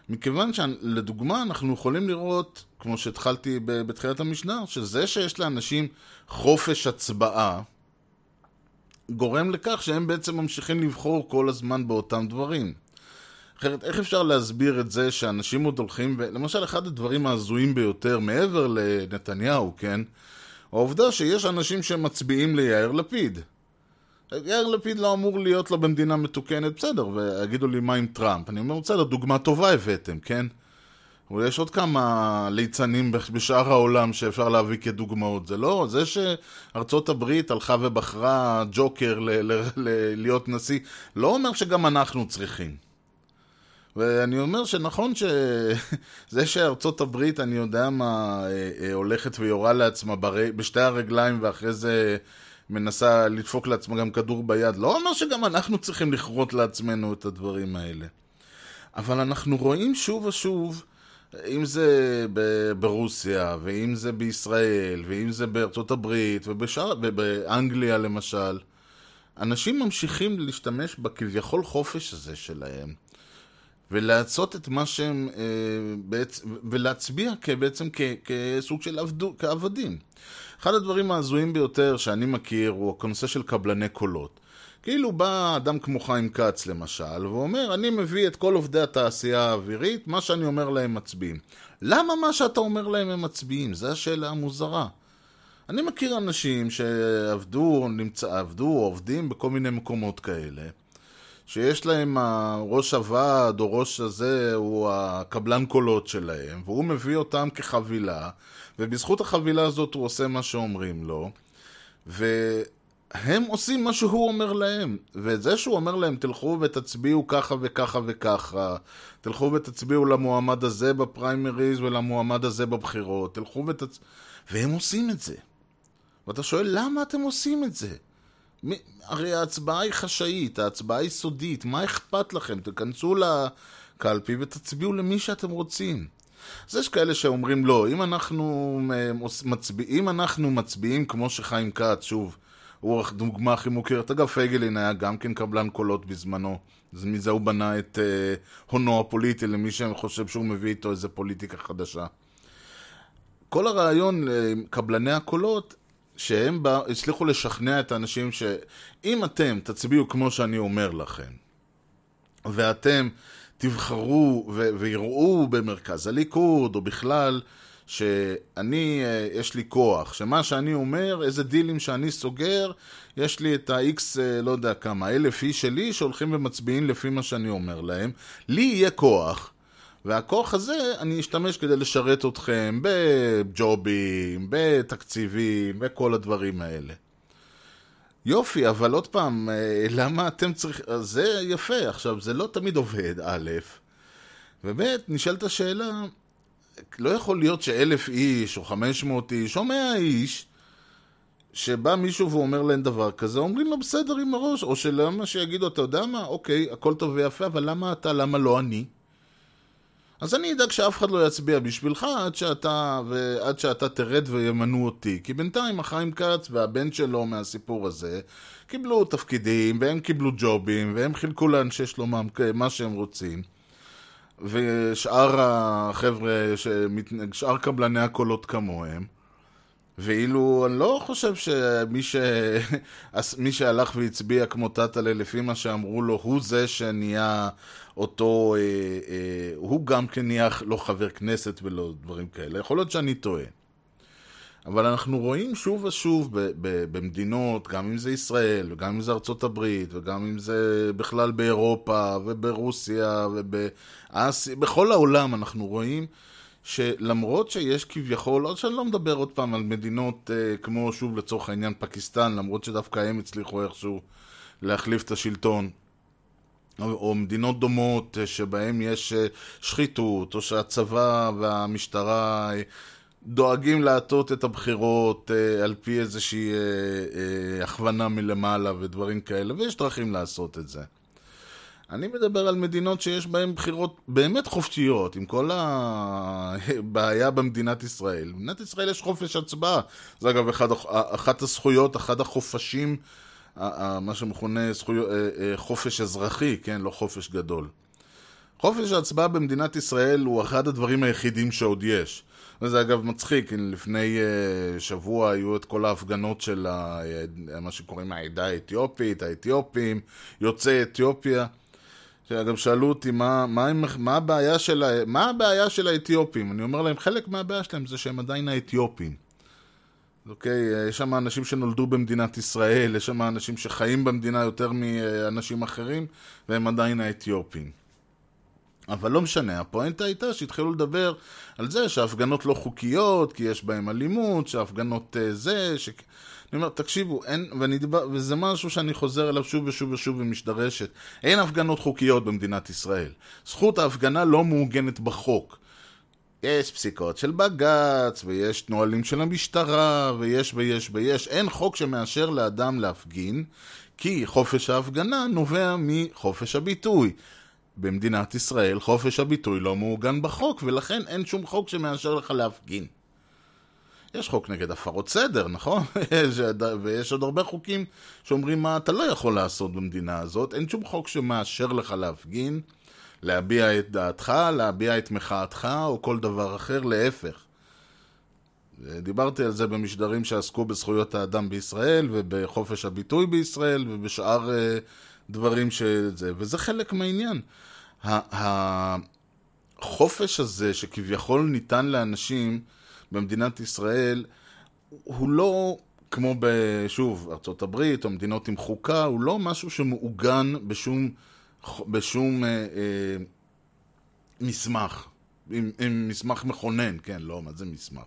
מכיוון שלדוגמה אנחנו יכולים לראות, כמו שהתחלתי בתחילת המשנה, שזה שיש לאנשים חופש הצבעה, גורם לכך שהם בעצם ממשיכים לבחור כל הזמן באותם דברים. אחרת, איך אפשר להסביר את זה שאנשים עוד הולכים, ו... למשל, אחד הדברים ההזויים ביותר, מעבר לנתניהו, כן? העובדה שיש אנשים שמצביעים ליאיר לפיד. יאיר לפיד לא אמור להיות לו במדינה מתוקנת, בסדר, ויגידו לי מה עם טראמפ. אני אומר, בסדר, דוגמה טובה הבאתם, כן? אבל יש עוד כמה ליצנים בשאר העולם שאפשר להביא כדוגמאות. זה לא, זה שארצות הברית הלכה ובחרה ג'וקר ל- ל- ל- להיות נשיא, לא אומר שגם אנחנו צריכים. ואני אומר שנכון שזה (laughs) שארצות הברית, אני יודע מה, אה, אה, הולכת ויורה לעצמה. בשתי הרגליים ואחרי זה מנסה לדפוק לעצמה גם כדור ביד, לא אומר שגם אנחנו צריכים לכרות לעצמנו את הדברים האלה. אבל אנחנו רואים שוב ושוב, אם זה ברוסיה, ואם זה בישראל, ואם זה בארצות הברית, ובשאר, ובאנגליה למשל, אנשים ממשיכים להשתמש בכביכול חופש הזה שלהם. ולעשות את מה שהם, אה, בעצ... ולהצביע בעצם כ... כסוג של עבדו... כעבדים. אחד הדברים ההזויים ביותר שאני מכיר הוא הנושא של קבלני קולות. כאילו בא אדם כמו חיים כץ למשל, ואומר, אני מביא את כל עובדי התעשייה האווירית, מה שאני אומר להם מצביעים. למה מה שאתה אומר להם הם מצביעים? זו השאלה המוזרה. אני מכיר אנשים שעבדו, נמצא, עבדו עובדים בכל מיני מקומות כאלה. שיש להם ראש הוועד או ראש הזה הוא הקבלן קולות שלהם, והוא מביא אותם כחבילה, ובזכות החבילה הזאת הוא עושה מה שאומרים לו, והם עושים מה שהוא אומר להם. וזה שהוא אומר להם, תלכו ותצביעו ככה וככה וככה, תלכו ותצביעו למועמד הזה בפריימריז ולמועמד הזה בבחירות, תלכו ותצ... והם עושים את זה. ואתה שואל, למה אתם עושים את זה? הרי ההצבעה היא חשאית, ההצבעה היא סודית, מה אכפת לכם? תיכנסו לקלפי ותצביעו למי שאתם רוצים. אז יש כאלה שאומרים לא, אם אנחנו מצביעים, אם אנחנו מצביעים כמו שחיים כץ, שוב, הוא הדוגמה הכי מוכרת. אגב, פייגלין היה גם כן קבלן קולות בזמנו. אז מזה הוא בנה את uh, הונו הפוליטי למי שחושב שהוא מביא איתו איזה פוליטיקה חדשה. כל הרעיון, קבלני הקולות, שהם בא, הצליחו לשכנע את האנשים שאם אתם תצביעו כמו שאני אומר לכם, ואתם תבחרו ויראו במרכז הליכוד, או בכלל, שאני, יש לי כוח, שמה שאני אומר, איזה דילים שאני סוגר, יש לי את ה-X, לא יודע כמה, אלף איש שלי שהולכים ומצביעים לפי מה שאני אומר להם, לי יהיה כוח. והכוח הזה, אני אשתמש כדי לשרת אתכם בג'ובים, בתקציבים, בכל הדברים האלה. יופי, אבל עוד פעם, אה, למה אתם צריכים... אז זה יפה. עכשיו, זה לא תמיד עובד, א', וב', נשאלת השאלה, לא יכול להיות שאלף איש, או חמש מאות איש, או מאה איש, שבא מישהו ואומר להם דבר כזה, אומרים לו בסדר עם הראש, או שלמה שיגידו, אתה יודע מה, אוקיי, הכל טוב ויפה, אבל למה אתה, למה לא אני? אז אני אדאג שאף אחד לא יצביע בשבילך עד שאתה, ועד שאתה תרד וימנו אותי. כי בינתיים החיים כץ והבן שלו מהסיפור הזה קיבלו תפקידים, והם קיבלו ג'ובים, והם חילקו לאנשי שלומם מה שהם רוצים. ושאר החבר'ה, שמת... שאר קבלני הקולות כמוהם. ואילו אני לא חושב שמי ש... (laughs) מי שהלך והצביע כמו טאטאלה לפי מה שאמרו לו, הוא זה שנהיה אותו, אה, אה, הוא גם כן נהיה לא חבר כנסת ולא דברים כאלה. יכול להיות שאני טועה. אבל אנחנו רואים שוב ושוב ב- ב- במדינות, גם אם זה ישראל, וגם אם זה ארצות הברית, וגם אם זה בכלל באירופה, וברוסיה, ובאסיה, בכל העולם אנחנו רואים שלמרות שיש כביכול, עוד שאני לא מדבר עוד פעם על מדינות אה, כמו שוב לצורך העניין פקיסטן, למרות שדווקא הם הצליחו איכשהו להחליף את השלטון, או, או מדינות דומות אה, שבהן יש אה, שחיתות, או שהצבא והמשטרה אה, דואגים להטות את הבחירות על פי איזושהי הכוונה מלמעלה ודברים כאלה, ויש דרכים לעשות את זה. אני מדבר על מדינות שיש בהן בחירות באמת חופשיות, עם כל הבעיה במדינת ישראל. במדינת ישראל יש חופש הצבעה. זה אגב אחד, אחת הזכויות, אחד החופשים, מה שמכונה זכויות, חופש אזרחי, כן? לא חופש גדול. חופש ההצבעה במדינת ישראל הוא אחד הדברים היחידים שעוד יש. וזה אגב מצחיק, לפני uh, שבוע היו את כל ההפגנות של ה, מה שקוראים העדה האתיופית, האתיופים, יוצאי אתיופיה. שאגב שאלו אותי מה, מה, מה, הבעיה של, מה הבעיה של האתיופים. אני אומר להם, חלק מהבעיה שלהם זה שהם עדיין האתיופים. אוקיי, יש שם אנשים שנולדו במדינת ישראל, יש שם אנשים שחיים במדינה יותר מאנשים אחרים, והם עדיין האתיופים. אבל לא משנה, הפואנטה הייתה שהתחילו לדבר על זה שההפגנות לא חוקיות, כי יש בהן אלימות, שההפגנות uh, זה, ש... אני אומר, תקשיבו, אין, ואני דבר, וזה משהו שאני חוזר אליו שוב ושוב ושוב ומשדרשת, אין הפגנות חוקיות במדינת ישראל. זכות ההפגנה לא מעוגנת בחוק. יש פסיקות של בג"ץ, ויש נהלים של המשטרה, ויש ויש ויש. אין חוק שמאשר לאדם להפגין, כי חופש ההפגנה נובע מחופש הביטוי. במדינת ישראל חופש הביטוי לא מעוגן בחוק, ולכן אין שום חוק שמאשר לך להפגין. יש חוק נגד הפרות סדר, נכון? (laughs) ויש עוד הרבה חוקים שאומרים מה אתה לא יכול לעשות במדינה הזאת. אין שום חוק שמאשר לך להפגין, להביע את דעתך, להביע את מחאתך, או כל דבר אחר, להפך. דיברתי על זה במשדרים שעסקו בזכויות האדם בישראל, ובחופש הביטוי בישראל, ובשאר uh, דברים שזה, וזה חלק מהעניין. החופש הזה שכביכול ניתן לאנשים במדינת ישראל, הוא לא כמו בשוב, ארצות הברית או מדינות עם חוקה, הוא לא משהו שמעוגן בשום, בשום אה, אה, מסמך, עם, עם מסמך מכונן, כן, לא, מה זה מסמך?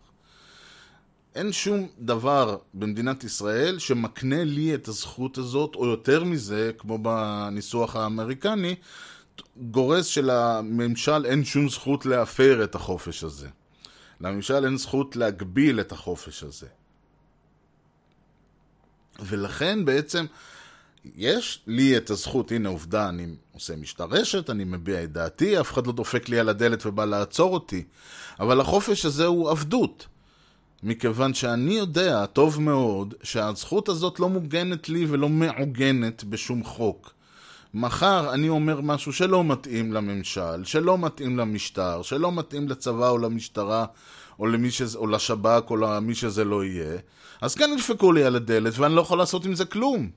אין שום דבר במדינת ישראל שמקנה לי את הזכות הזאת, או יותר מזה, כמו בניסוח האמריקני, גורס שלממשל אין שום זכות להפר את החופש הזה. לממשל אין זכות להגביל את החופש הזה. ולכן בעצם יש לי את הזכות, הנה עובדה, אני עושה משתרשת, אני מביע את דעתי, אף אחד לא דופק לי על הדלת ובא לעצור אותי. אבל החופש הזה הוא עבדות. מכיוון שאני יודע טוב מאוד שהזכות הזאת לא מוגנת לי ולא מעוגנת בשום חוק. מחר אני אומר משהו שלא מתאים לממשל, שלא מתאים למשטר, שלא מתאים לצבא או למשטרה או, שזה, או לשב"כ או למי שזה לא יהיה, אז כן ידפקו לי על הדלת ואני לא יכול לעשות עם זה כלום.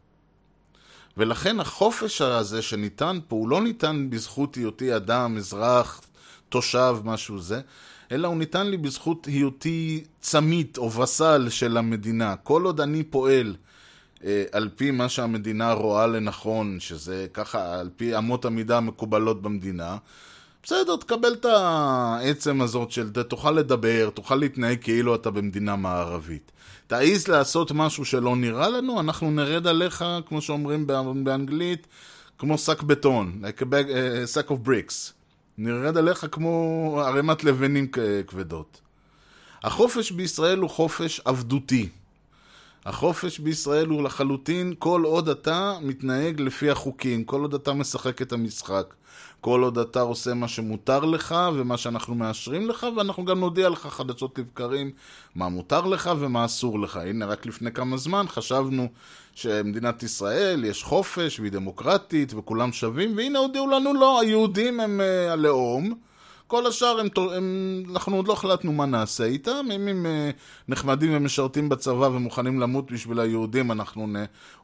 ולכן החופש הזה שניתן פה הוא לא ניתן בזכות היותי אדם, אזרח, תושב, משהו זה, אלא הוא ניתן לי בזכות היותי צמית או וסל של המדינה. כל עוד אני פועל אה, על פי מה שהמדינה רואה לנכון, שזה ככה, על פי אמות המידה המקובלות במדינה, בסדר, תקבל את העצם הזאת של תוכל לדבר, תוכל להתנהג כאילו אתה במדינה מערבית. תעיז לעשות משהו שלא נראה לנו, אנחנו נרד עליך, כמו שאומרים באנגלית, כמו שק בטון, sack of bricks. נרד עליך כמו ערימת לבנים כבדות. החופש בישראל הוא חופש עבדותי. החופש בישראל הוא לחלוטין כל עוד אתה מתנהג לפי החוקים, כל עוד אתה משחק את המשחק, כל עוד אתה עושה מה שמותר לך ומה שאנחנו מאשרים לך, ואנחנו גם נודיע לך חדשות לבקרים מה מותר לך ומה אסור לך. הנה, רק לפני כמה זמן חשבנו שמדינת ישראל יש חופש והיא דמוקרטית וכולם שווים, והנה הודיעו לנו לא, היהודים הם uh, הלאום. כל השאר, הם, הם, אנחנו עוד לא החלטנו מה נעשה איתם. אם הם uh, נחמדים ומשרתים בצבא ומוכנים למות בשביל היהודים, אנחנו נ,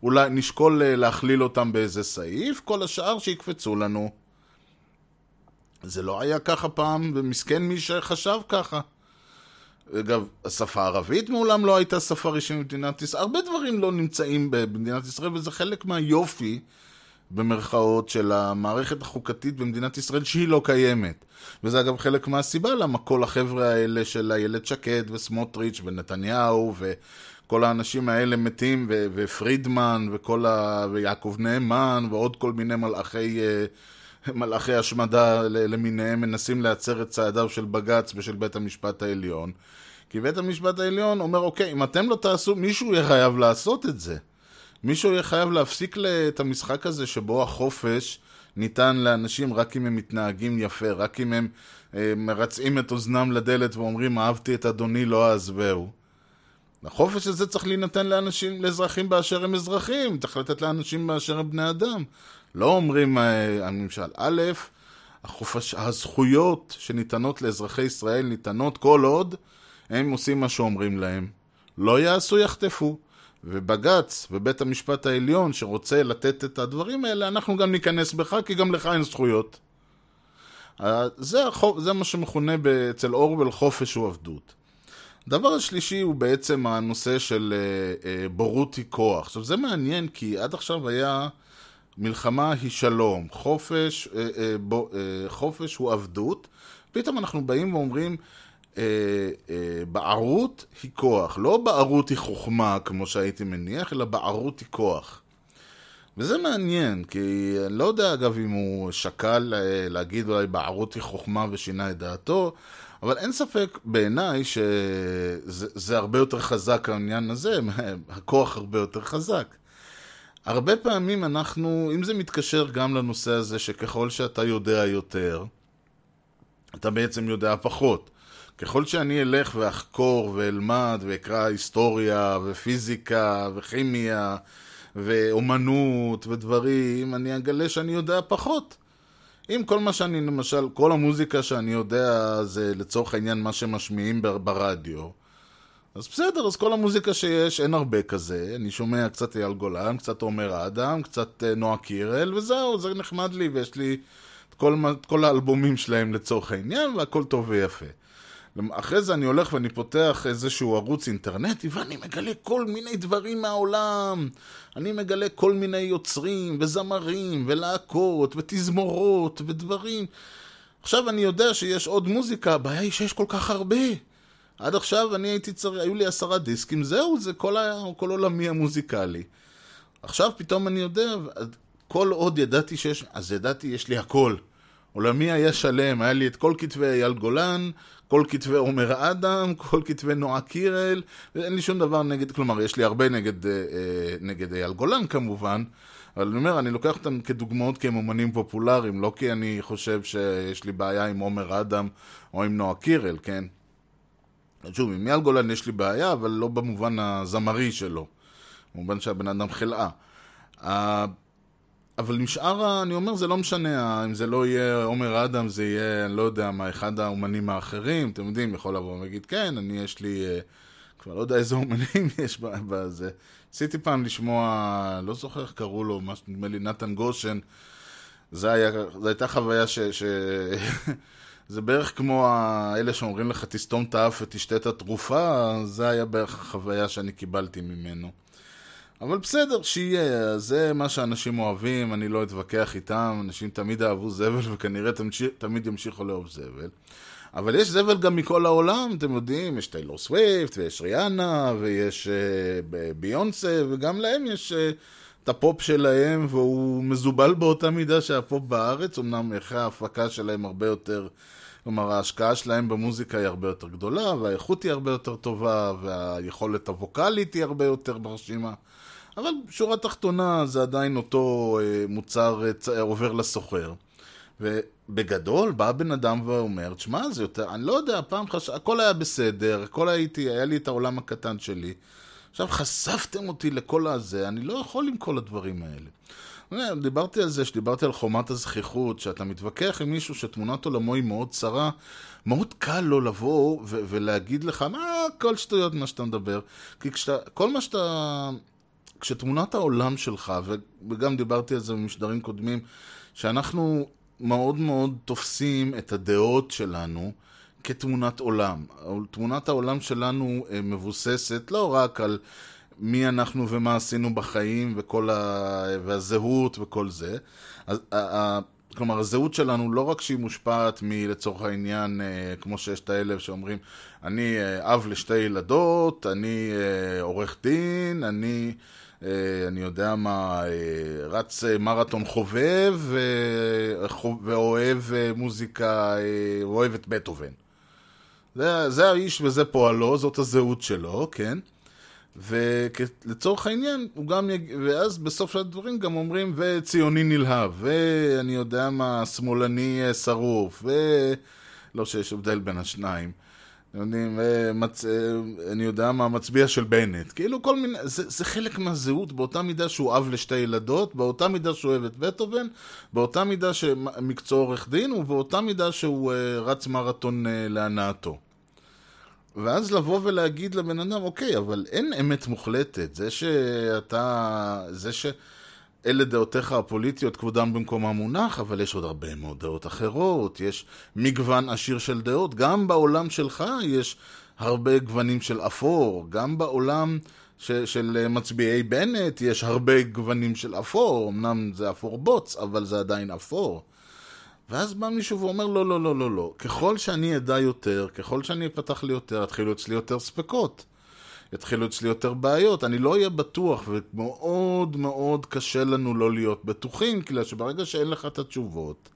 אולי נשקול uh, להכליל אותם באיזה סעיף. כל השאר שיקפצו לנו. זה לא היה ככה פעם, ומסכן מי שחשב ככה. אגב, השפה הערבית מעולם לא הייתה שפה רשמית במדינת ישראל. הרבה דברים לא נמצאים במדינת ישראל, וזה חלק מהיופי, במרכאות, של המערכת החוקתית במדינת ישראל, שהיא לא קיימת. וזה אגב חלק מהסיבה למה כל החבר'ה האלה של איילת שקד וסמוטריץ' ונתניהו וכל האנשים האלה מתים, ו- ופרידמן וכל ה... ויעקב נאמן ועוד כל מיני מלאכי... מלאכי השמדה למיניהם מנסים להצר את צעדיו של בג"ץ ושל בית המשפט העליון. כי בית המשפט העליון אומר, אוקיי, אם אתם לא תעשו, מישהו יהיה חייב לעשות את זה. מישהו יהיה חייב להפסיק את המשחק הזה שבו החופש ניתן לאנשים רק אם הם מתנהגים יפה, רק אם הם אה, מרצעים את אוזנם לדלת ואומרים, אהבתי את אדוני, לא אעזבהו. החופש הזה צריך להינתן לאנשים, לאזרחים באשר הם אזרחים, צריך לתת לאנשים באשר הם בני אדם. לא אומרים אה, הממשל. א', החופש, הזכויות שניתנות לאזרחי ישראל ניתנות כל עוד הם עושים מה שאומרים להם. לא יעשו, יחטפו. ובג"ץ ובית המשפט העליון שרוצה לתת את הדברים האלה, אנחנו גם ניכנס בך, כי גם לך אין זכויות. אה, זה, החופ... זה מה שמכונה אצל אורוול חופש הוא עבדות. הדבר השלישי הוא בעצם הנושא של אה, בורות היא כוח. עכשיו זה מעניין כי עד עכשיו היה מלחמה היא שלום, חופש, אה, אה, אה, חופש הוא עבדות, פתאום אנחנו באים ואומרים אה, אה, בערות היא כוח, לא בערות היא חוכמה כמו שהייתי מניח, אלא בערות היא כוח. וזה מעניין, כי אני לא יודע אגב אם הוא שקל אה, להגיד אולי בערות היא חוכמה ושינה את דעתו, אבל אין ספק בעיניי שזה הרבה יותר חזק העניין הזה, (laughs) הכוח הרבה יותר חזק. הרבה פעמים אנחנו, אם זה מתקשר גם לנושא הזה שככל שאתה יודע יותר, אתה בעצם יודע פחות. ככל שאני אלך ואחקור ואלמד ואקרא היסטוריה ופיזיקה וכימיה ואומנות ודברים, אני אגלה שאני יודע פחות. אם כל מה שאני, למשל, כל המוזיקה שאני יודע זה לצורך העניין מה שמשמיעים ברדיו, אז בסדר, אז כל המוזיקה שיש, אין הרבה כזה. אני שומע קצת אייל גולן, קצת עומר אדם, קצת אה, נועה קירל, וזהו, זה נחמד לי, ויש לי את כל, כל האלבומים שלהם לצורך העניין, והכל טוב ויפה. אחרי זה אני הולך ואני פותח איזשהו ערוץ אינטרנטי, ואני מגלה כל מיני דברים מהעולם. אני מגלה כל מיני יוצרים, וזמרים, ולהקות, ותזמורות, ודברים. עכשיו אני יודע שיש עוד מוזיקה, הבעיה היא שיש כל כך הרבה. עד עכשיו אני הייתי צריך, היו לי עשרה דיסקים, זהו, זה כל, ה, כל עולמי המוזיקלי. עכשיו פתאום אני יודע, כל עוד ידעתי שיש, אז ידעתי, יש לי הכל. עולמי היה שלם, היה לי את כל כתבי אייל גולן, כל כתבי עומר אדם, כל כתבי נועה קירל, ואין לי שום דבר נגד, כלומר, יש לי הרבה נגד, אה, אה נגד אייל גולן כמובן, אבל אני אומר, אני לוקח אותם כדוגמאות כי הם אומנים פופולריים, לא כי אני חושב שיש לי בעיה עם עומר אדם או עם נועה קירל, כן? שוב, עם אייל גולן יש לי בעיה, אבל לא במובן הזמרי שלו. במובן שהבן אדם חלאה. אבל עם שאר, אני אומר, זה לא משנה, אם זה לא יהיה עומר אדם, זה יהיה, אני לא יודע מה, אחד האומנים האחרים, אתם יודעים, יכול לבוא ולהגיד, כן, אני יש לי, אה, כבר לא יודע איזה אומנים (laughs) יש בזה. ניסיתי פעם לשמוע, לא זוכר איך קראו לו, משהו, נדמה לי נתן גושן. זה היה, זו הייתה חוויה ש... ש... (laughs) זה בערך כמו אלה שאומרים לך תסתום את האף ותשתה את התרופה, זה היה בערך החוויה שאני קיבלתי ממנו. אבל בסדר, שיהיה, זה מה שאנשים אוהבים, אני לא אתווכח איתם, אנשים תמיד אהבו זבל (laughs) וכנראה תמשיך, תמיד ימשיכו לאהוב זבל. אבל יש זבל גם מכל העולם, אתם יודעים, יש טיילור סוויפט, ויש ריאנה, ויש uh, ביונסה, וגם להם יש uh, את הפופ שלהם, והוא מזובל באותה מידה שהפופ בארץ, אמנם ערכי ההפקה שלהם הרבה יותר, כלומר ההשקעה שלהם במוזיקה היא הרבה יותר גדולה, והאיכות היא הרבה יותר טובה, והיכולת הווקאלית היא הרבה יותר מרשימה. אבל שורה תחתונה זה עדיין אותו uh, מוצר uh, עובר לסוחר. ובגדול בא בן אדם ואומר, תשמע, זה יותר, אני לא יודע, פעם חש... הכל היה בסדר, הכל הייתי, היה לי את העולם הקטן שלי. עכשיו חשפתם אותי לכל הזה, אני לא יכול עם כל הדברים האלה. דיברתי על זה, שדיברתי על חומת הזכיחות, שאתה מתווכח עם מישהו שתמונת עולמו היא מאוד צרה, מאוד קל לו לבוא ולהגיד לך, מה, כל שטויות מה שאתה מדבר. כי כשאתה, כל מה שאתה, כשתמונת העולם שלך, וגם דיברתי על זה במשדרים קודמים, שאנחנו מאוד מאוד תופסים את הדעות שלנו כתמונת עולם. תמונת העולם שלנו אה, מבוססת לא רק על מי אנחנו ומה עשינו בחיים וכל ה... והזהות וכל זה. כלומר, הזהות שלנו לא רק שהיא מושפעת מלצורך העניין, אה, כמו שיש את האלה שאומרים, אני אה, אב לשתי ילדות, אני עורך דין, אני... אה, אני יודע מה, אה, רץ אה, מרתון חובב ואוהב מוזיקה, אוהב את בטהובן. זה, זה האיש וזה פועלו, זאת הזהות שלו, כן? ולצורך העניין, הוא גם יג... ואז בסוף הדברים גם אומרים, וציוני נלהב, ואני יודע מה, שמאלני שרוף, ולא שיש הבדל בין השניים. יודעים, מצ... אני יודע מה, מצביע של בנט. כאילו כל מיני, זה, זה חלק מהזהות, באותה מידה שהוא אב לשתי ילדות, באותה מידה שהוא אוהב את בטהובן, באותה מידה שמקצוע עורך דין, ובאותה מידה שהוא uh, רץ מרתון uh, להנאתו. ואז לבוא ולהגיד לבן אדם, אוקיי, אבל אין אמת מוחלטת. זה שאתה... זה ש... אלה דעותיך הפוליטיות, כבודם במקומם מונח, אבל יש עוד הרבה מאוד דעות אחרות, יש מגוון עשיר של דעות, גם בעולם שלך יש הרבה גוונים של אפור, גם בעולם ש- של מצביעי בנט יש הרבה גוונים של אפור, אמנם זה אפור בוץ, אבל זה עדיין אפור. ואז בא מישהו ואומר, לא, לא, לא, לא, לא, ככל שאני אדע יותר, ככל שאני אפתח לי יותר, יתחילו אצלי יותר ספקות. יתחילו אצלי יותר בעיות, אני לא אהיה בטוח, ומאוד מאוד קשה לנו לא להיות בטוחים, כי שברגע שאין לך את התשובות,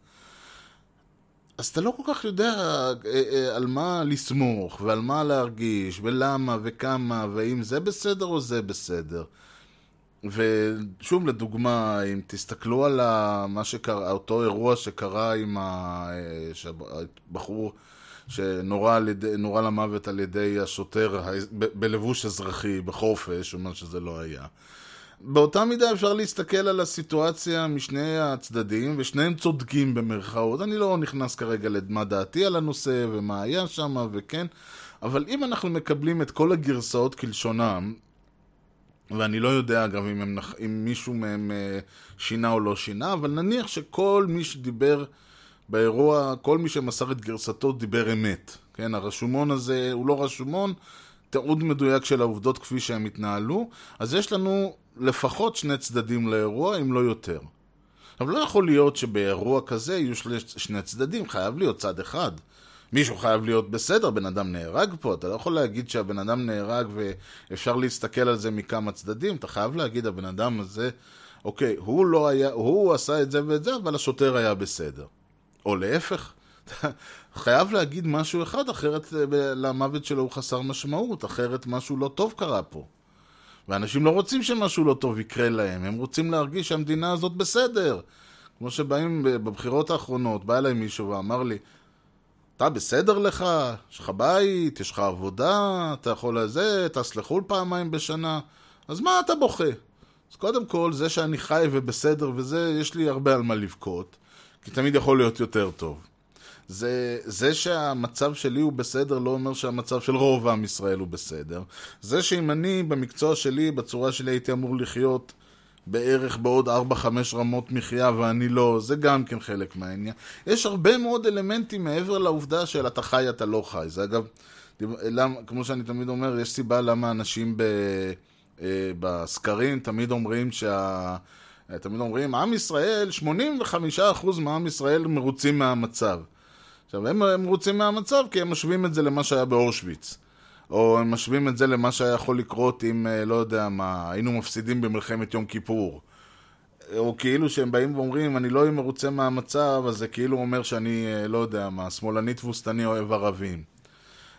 אז אתה לא כל כך יודע אה, אה, על מה לסמוך, ועל מה להרגיש, ולמה, וכמה, ואם זה בסדר או זה בסדר. ושוב, לדוגמה, אם תסתכלו על מה שקרה, אותו אירוע שקרה עם הבחור שנורה למוות על ידי השוטר ב, בלבוש אזרחי, בחופש, אומר שזה לא היה. באותה מידה אפשר להסתכל על הסיטואציה משני הצדדים, ושניהם צודקים במרכאות. אני לא נכנס כרגע למה דעתי על הנושא, ומה היה שם, וכן, אבל אם אנחנו מקבלים את כל הגרסאות כלשונם, ואני לא יודע אגב אם, הם, אם מישהו מהם אה, שינה או לא שינה, אבל נניח שכל מי שדיבר באירוע, כל מי שמסר את גרסתו דיבר אמת. כן, הרשומון הזה הוא לא רשומון, תיעוד מדויק של העובדות כפי שהם התנהלו, אז יש לנו לפחות שני צדדים לאירוע, אם לא יותר. אבל לא יכול להיות שבאירוע כזה יהיו שני צדדים, חייב להיות צד אחד. מישהו חייב להיות בסדר, בן אדם נהרג פה, אתה לא יכול להגיד שהבן אדם נהרג ואפשר להסתכל על זה מכמה צדדים, אתה חייב להגיד, הבן אדם הזה, אוקיי, הוא לא היה, הוא עשה את זה ואת זה, אבל השוטר היה בסדר. או להפך. חייב להגיד משהו אחד, אחרת אה, למוות שלו הוא חסר משמעות, אחרת משהו לא טוב קרה פה. ואנשים לא רוצים שמשהו לא טוב יקרה להם, הם רוצים להרגיש שהמדינה הזאת בסדר. כמו שבאים בבחירות האחרונות, בא אליי מישהו ואמר לי, אתה בסדר לך? יש לך בית? יש לך עבודה? אתה יכול לזה? טס לחו"ל פעמיים בשנה? אז מה אתה בוכה? אז קודם כל, זה שאני חי ובסדר וזה, יש לי הרבה על מה לבכות. כי תמיד יכול להיות יותר טוב. זה, זה שהמצב שלי הוא בסדר לא אומר שהמצב של רוב עם ישראל הוא בסדר. זה שאם אני במקצוע שלי, בצורה שלי הייתי אמור לחיות בערך בעוד 4-5 רמות מחיה ואני לא, זה גם כן חלק מהעניין. יש הרבה מאוד אלמנטים מעבר לעובדה של אתה חי, אתה לא חי. זה אגב, למה, כמו שאני תמיד אומר, יש סיבה למה אנשים ב... אה, בסקרים תמיד אומרים שה... אה, תמיד אומרים, עם ישראל, 85% מעם ישראל מרוצים מהמצב. עכשיו, הם מרוצים מהמצב כי הם משווים את זה למה שהיה באושוויץ. או הם משווים את זה למה שהיה יכול לקרות אם, אה, לא יודע מה, היינו מפסידים במלחמת יום כיפור. או כאילו שהם באים ואומרים, אני לא אהיה מרוצה מהמצב, אז זה כאילו אומר שאני, אה, לא יודע מה, שמאלני תבוסתני אוהב ערבים.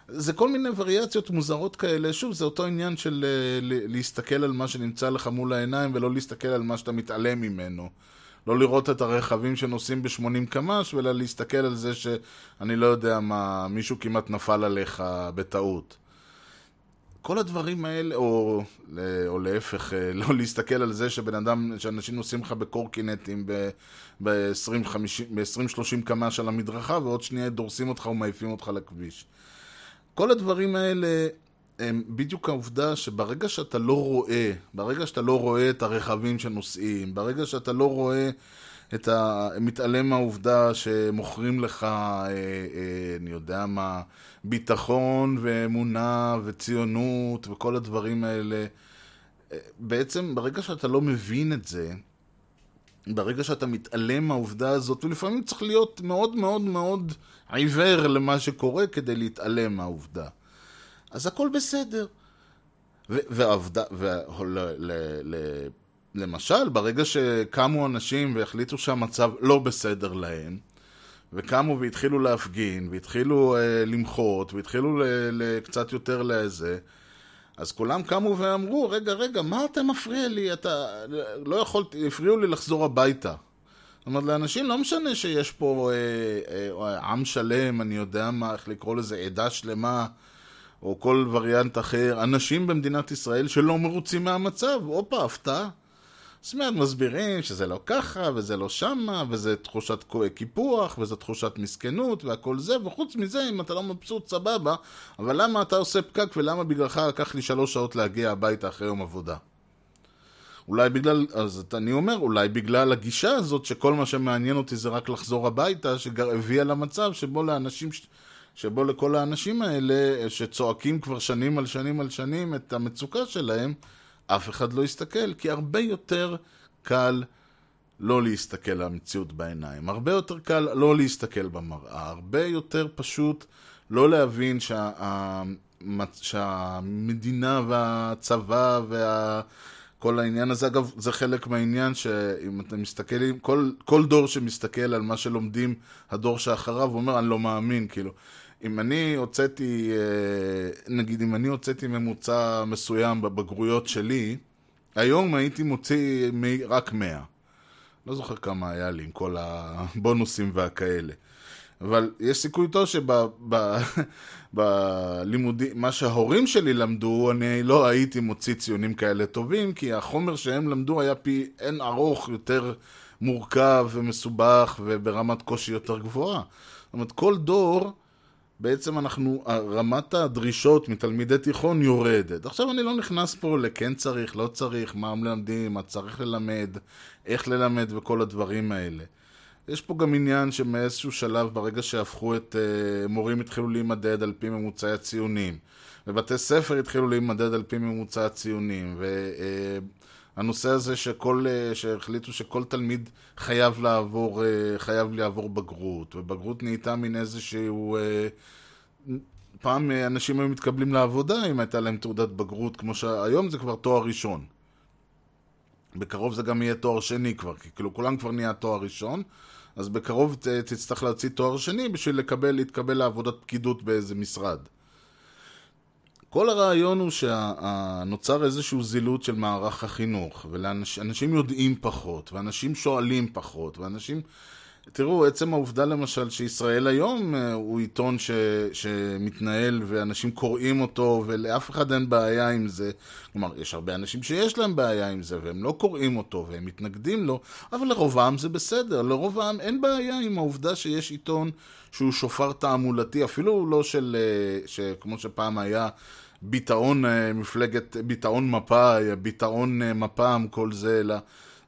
זה כל מיני וריאציות מוזרות כאלה, שוב, זה אותו עניין של אה, להסתכל על מה שנמצא לך מול העיניים ולא להסתכל על מה שאתה מתעלם ממנו. לא לראות את הרכבים שנוסעים ב-80 קמ"ש, אלא להסתכל על זה שאני לא יודע מה, מישהו כמעט נפל עליך בטעות. כל הדברים האלה, או, או להפך, אה, לא להסתכל על זה שבן אדם, שאנשים נוסעים לך בקורקינטים ב-20-30 קמ"ש על המדרכה, ועוד שנייה דורסים אותך ומעיפים אותך לכביש. כל הדברים האלה הם בדיוק העובדה שברגע שאתה לא רואה, ברגע שאתה לא רואה את הרכבים שנוסעים, ברגע שאתה לא רואה את ה... מתעלם מהעובדה שמוכרים לך, אה, אה, אני יודע מה, ביטחון ואמונה וציונות וכל הדברים האלה. אה, בעצם ברגע שאתה לא מבין את זה, ברגע שאתה מתעלם מהעובדה הזאת, ולפעמים צריך להיות מאוד מאוד מאוד עיוור למה שקורה כדי להתעלם מהעובדה. אז הכל בסדר. ועבדה, למשל, ברגע שקמו אנשים והחליטו שהמצב לא בסדר להם, וקמו והתחילו להפגין, והתחילו uh, למחות, והתחילו ל- ל- קצת יותר לזה, אז כולם קמו ואמרו, רגע, רגע, מה אתה מפריע לי? אתה לא יכולתי, הפריעו לי לחזור הביתה. זאת אומרת, לאנשים לא משנה שיש פה אה, אה, עם שלם, אני יודע מה, איך לקרוא לזה, עדה שלמה, או כל וריאנט אחר, אנשים במדינת ישראל שלא מרוצים מהמצב. הופה, הפתעה. זאת אומרת, מסבירים שזה לא ככה, וזה לא שמה, וזה תחושת קיפוח, וזה תחושת מסכנות, והכל זה, וחוץ מזה, אם אתה לא מבסוט, סבבה, אבל למה אתה עושה פקק, ולמה בגללך לקח לי שלוש שעות להגיע הביתה אחרי יום עבודה? אולי בגלל, אז אני אומר, אולי בגלל הגישה הזאת, שכל מה שמעניין אותי זה רק לחזור הביתה, שהביאה למצב שבו לאנשים, שבו לכל האנשים האלה, שצועקים כבר שנים על שנים על שנים את המצוקה שלהם, אף אחד לא יסתכל, כי הרבה יותר קל לא להסתכל על המציאות בעיניים. הרבה יותר קל לא להסתכל במראה. הרבה יותר פשוט לא להבין שה... שהמדינה והצבא וה... כל העניין הזה, אגב, זה חלק מהעניין שאם אתם מסתכלים, כל, כל דור שמסתכל על מה שלומדים הדור שאחריו, הוא אומר, אני לא מאמין, כאילו. אם אני הוצאתי, אה, נגיד, אם אני הוצאתי ממוצע מסוים בבגרויות שלי, היום הייתי מוציא רק 100. לא זוכר כמה היה לי עם כל הבונוסים והכאלה. אבל יש סיכוי טוב שבלימודים, מה שההורים שלי למדו, אני לא הייתי מוציא ציונים כאלה טובים, כי החומר שהם למדו היה פי אין ארוך, יותר מורכב ומסובך וברמת קושי יותר גבוהה. זאת אומרת, כל דור בעצם אנחנו, רמת הדרישות מתלמידי תיכון יורדת. עכשיו אני לא נכנס פה לכן צריך, לא צריך, מה מלמדים, מה צריך ללמד, איך ללמד וכל הדברים האלה. יש פה גם עניין שמאיזשהו שלב, ברגע שהפכו את... uh, מורים התחילו להימדד על פי ממוצעי הציונים, ובתי ספר התחילו להימדד על פי ממוצע הציונים, והנושא uh, הזה שכל, uh, שהחליטו שכל תלמיד חייב לעבור, uh, חייב לעבור בגרות, ובגרות נהייתה מין איזשהו... Uh, פעם אנשים היו מתקבלים לעבודה אם הייתה להם תעודת בגרות, כמו שהיום זה כבר תואר ראשון. בקרוב זה גם יהיה תואר שני כבר, כי כאילו כולם כבר נהיה תואר ראשון, אז בקרוב ת, תצטרך להוציא תואר שני בשביל לקבל, להתקבל לעבודת פקידות באיזה משרד. כל הרעיון הוא שנוצר איזשהו זילות של מערך החינוך, ואנשים יודעים פחות, ואנשים שואלים פחות, ואנשים... תראו, עצם העובדה למשל שישראל היום אה, הוא עיתון ש, שמתנהל ואנשים קוראים אותו ולאף אחד אין בעיה עם זה. כלומר, יש הרבה אנשים שיש להם בעיה עם זה והם לא קוראים אותו והם מתנגדים לו, אבל לרוב העם זה בסדר. לרוב העם אין בעיה עם העובדה שיש עיתון שהוא שופר תעמולתי, אפילו לא של, אה, שכמו שפעם היה, ביטאון אה, מפלגת, ביטאון מפא"י, ביטאון מפ"ם, כל זה, אלא...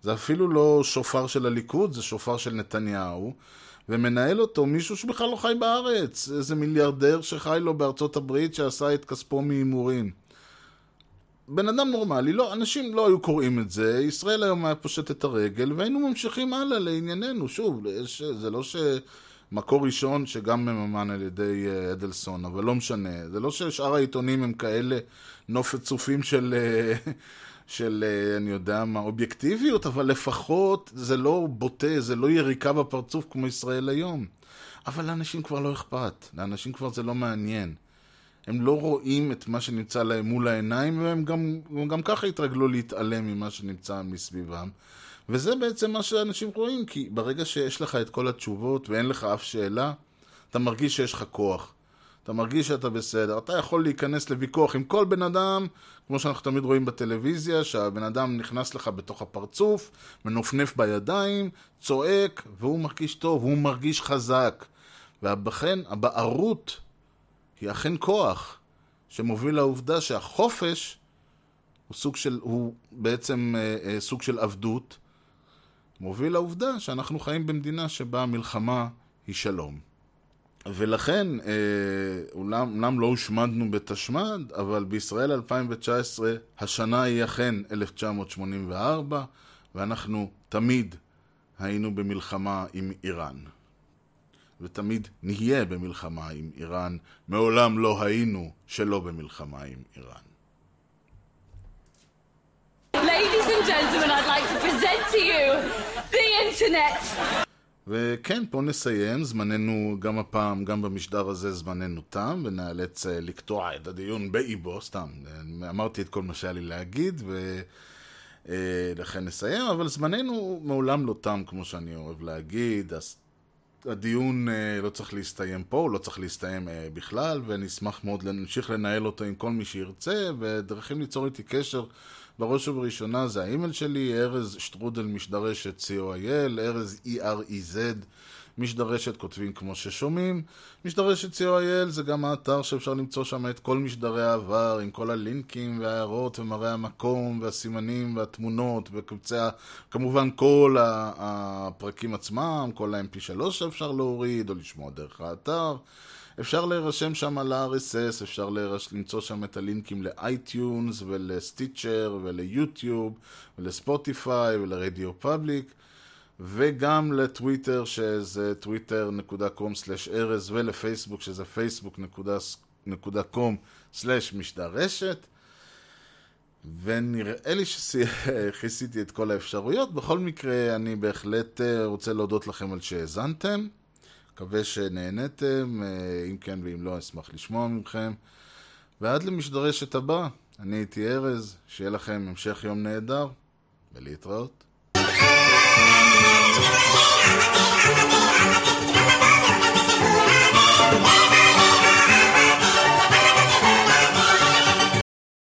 זה אפילו לא שופר של הליכוד, זה שופר של נתניהו, ומנהל אותו מישהו שבכלל לא חי בארץ, איזה מיליארדר שחי לו בארצות הברית שעשה את כספו מהימורים. בן אדם נורמלי, לא, אנשים לא היו קוראים את זה, ישראל היום היה פושט את הרגל, והיינו ממשיכים הלאה לענייננו. שוב, יש, זה לא שמקור ראשון שגם ממומן על ידי אה, אדלסון, אבל לא משנה. זה לא ששאר העיתונים הם כאלה נופת צופים של, אה, של, אה, אני יודע מה, אובייקטיביות, אבל לפחות זה לא בוטה, זה לא יריקה בפרצוף כמו ישראל היום. אבל לאנשים כבר לא אכפת, לאנשים כבר זה לא מעניין. הם לא רואים את מה שנמצא להם מול העיניים, והם גם, גם ככה התרגלו להתעלם ממה שנמצא מסביבם. וזה בעצם מה שאנשים רואים, כי ברגע שיש לך את כל התשובות ואין לך אף שאלה, אתה מרגיש שיש לך כוח. אתה מרגיש שאתה בסדר. אתה יכול להיכנס לוויכוח עם כל בן אדם, כמו שאנחנו תמיד רואים בטלוויזיה, שהבן אדם נכנס לך בתוך הפרצוף, מנופנף בידיים, צועק, והוא מרגיש טוב, הוא מרגיש חזק. ולכן הבערות היא אכן כוח שמוביל לעובדה שהחופש הוא סוג של, הוא בעצם אה, אה, סוג של עבדות, מוביל לעובדה שאנחנו חיים במדינה שבה המלחמה היא שלום. ולכן, אה, אומנם לא הושמדנו בתשמ"ד, אבל בישראל 2019 השנה היא אכן 1984, ואנחנו תמיד היינו במלחמה עם איראן. ותמיד נהיה במלחמה עם איראן. מעולם לא היינו שלא במלחמה עם איראן. Ladies and gentlemen, I'd like to present to you the internet. וכן, פה נסיים, זמננו גם הפעם, גם במשדר הזה זמננו תם, ונאלץ אה, לקטוע את הדיון באיבו, סתם, אה, אמרתי את כל מה שהיה לי להגיד, ולכן אה, נסיים, אבל זמננו מעולם לא תם, כמו שאני אוהב להגיד, אז הדיון לא צריך להסתיים פה, הוא לא צריך להסתיים בכלל, ואני אשמח מאוד להמשיך לנהל אותו עם כל מי שירצה, ודרכים ליצור איתי קשר, בראש ובראשונה זה האימייל שלי, ארז שטרודל משדרשת co.il, ארז E-R-E-Z, משדרשת כותבים כמו ששומעים. משדרשת co.il זה גם האתר שאפשר למצוא שם את כל משדרי העבר, עם כל הלינקים וההערות ומראה המקום והסימנים והתמונות, וכמובן כל הפרקים עצמם, כל ה-mp3 שאפשר להוריד או לשמוע דרך האתר. אפשר להירשם שם על ה-RSS, אפשר להירש... למצוא שם את הלינקים לאייטיונס ולסטיצ'ר וליוטיוב ולספוטיפיי ולרדיו פאבליק וגם לטוויטר שזה twitter.com/ארז ולפייסבוק שזה facebook.com/משדרשת ונראה לי שכיסיתי את כל האפשרויות. בכל מקרה, אני בהחלט אה, רוצה להודות לכם על שהאזנתם. מקווה שנהנתם, אה, אם כן ואם לא, אשמח לשמוע מכם. ועד למשדרשת הבא, אני הייתי ארז, שיהיה לכם המשך יום נהדר, ולהתראות. Thank you.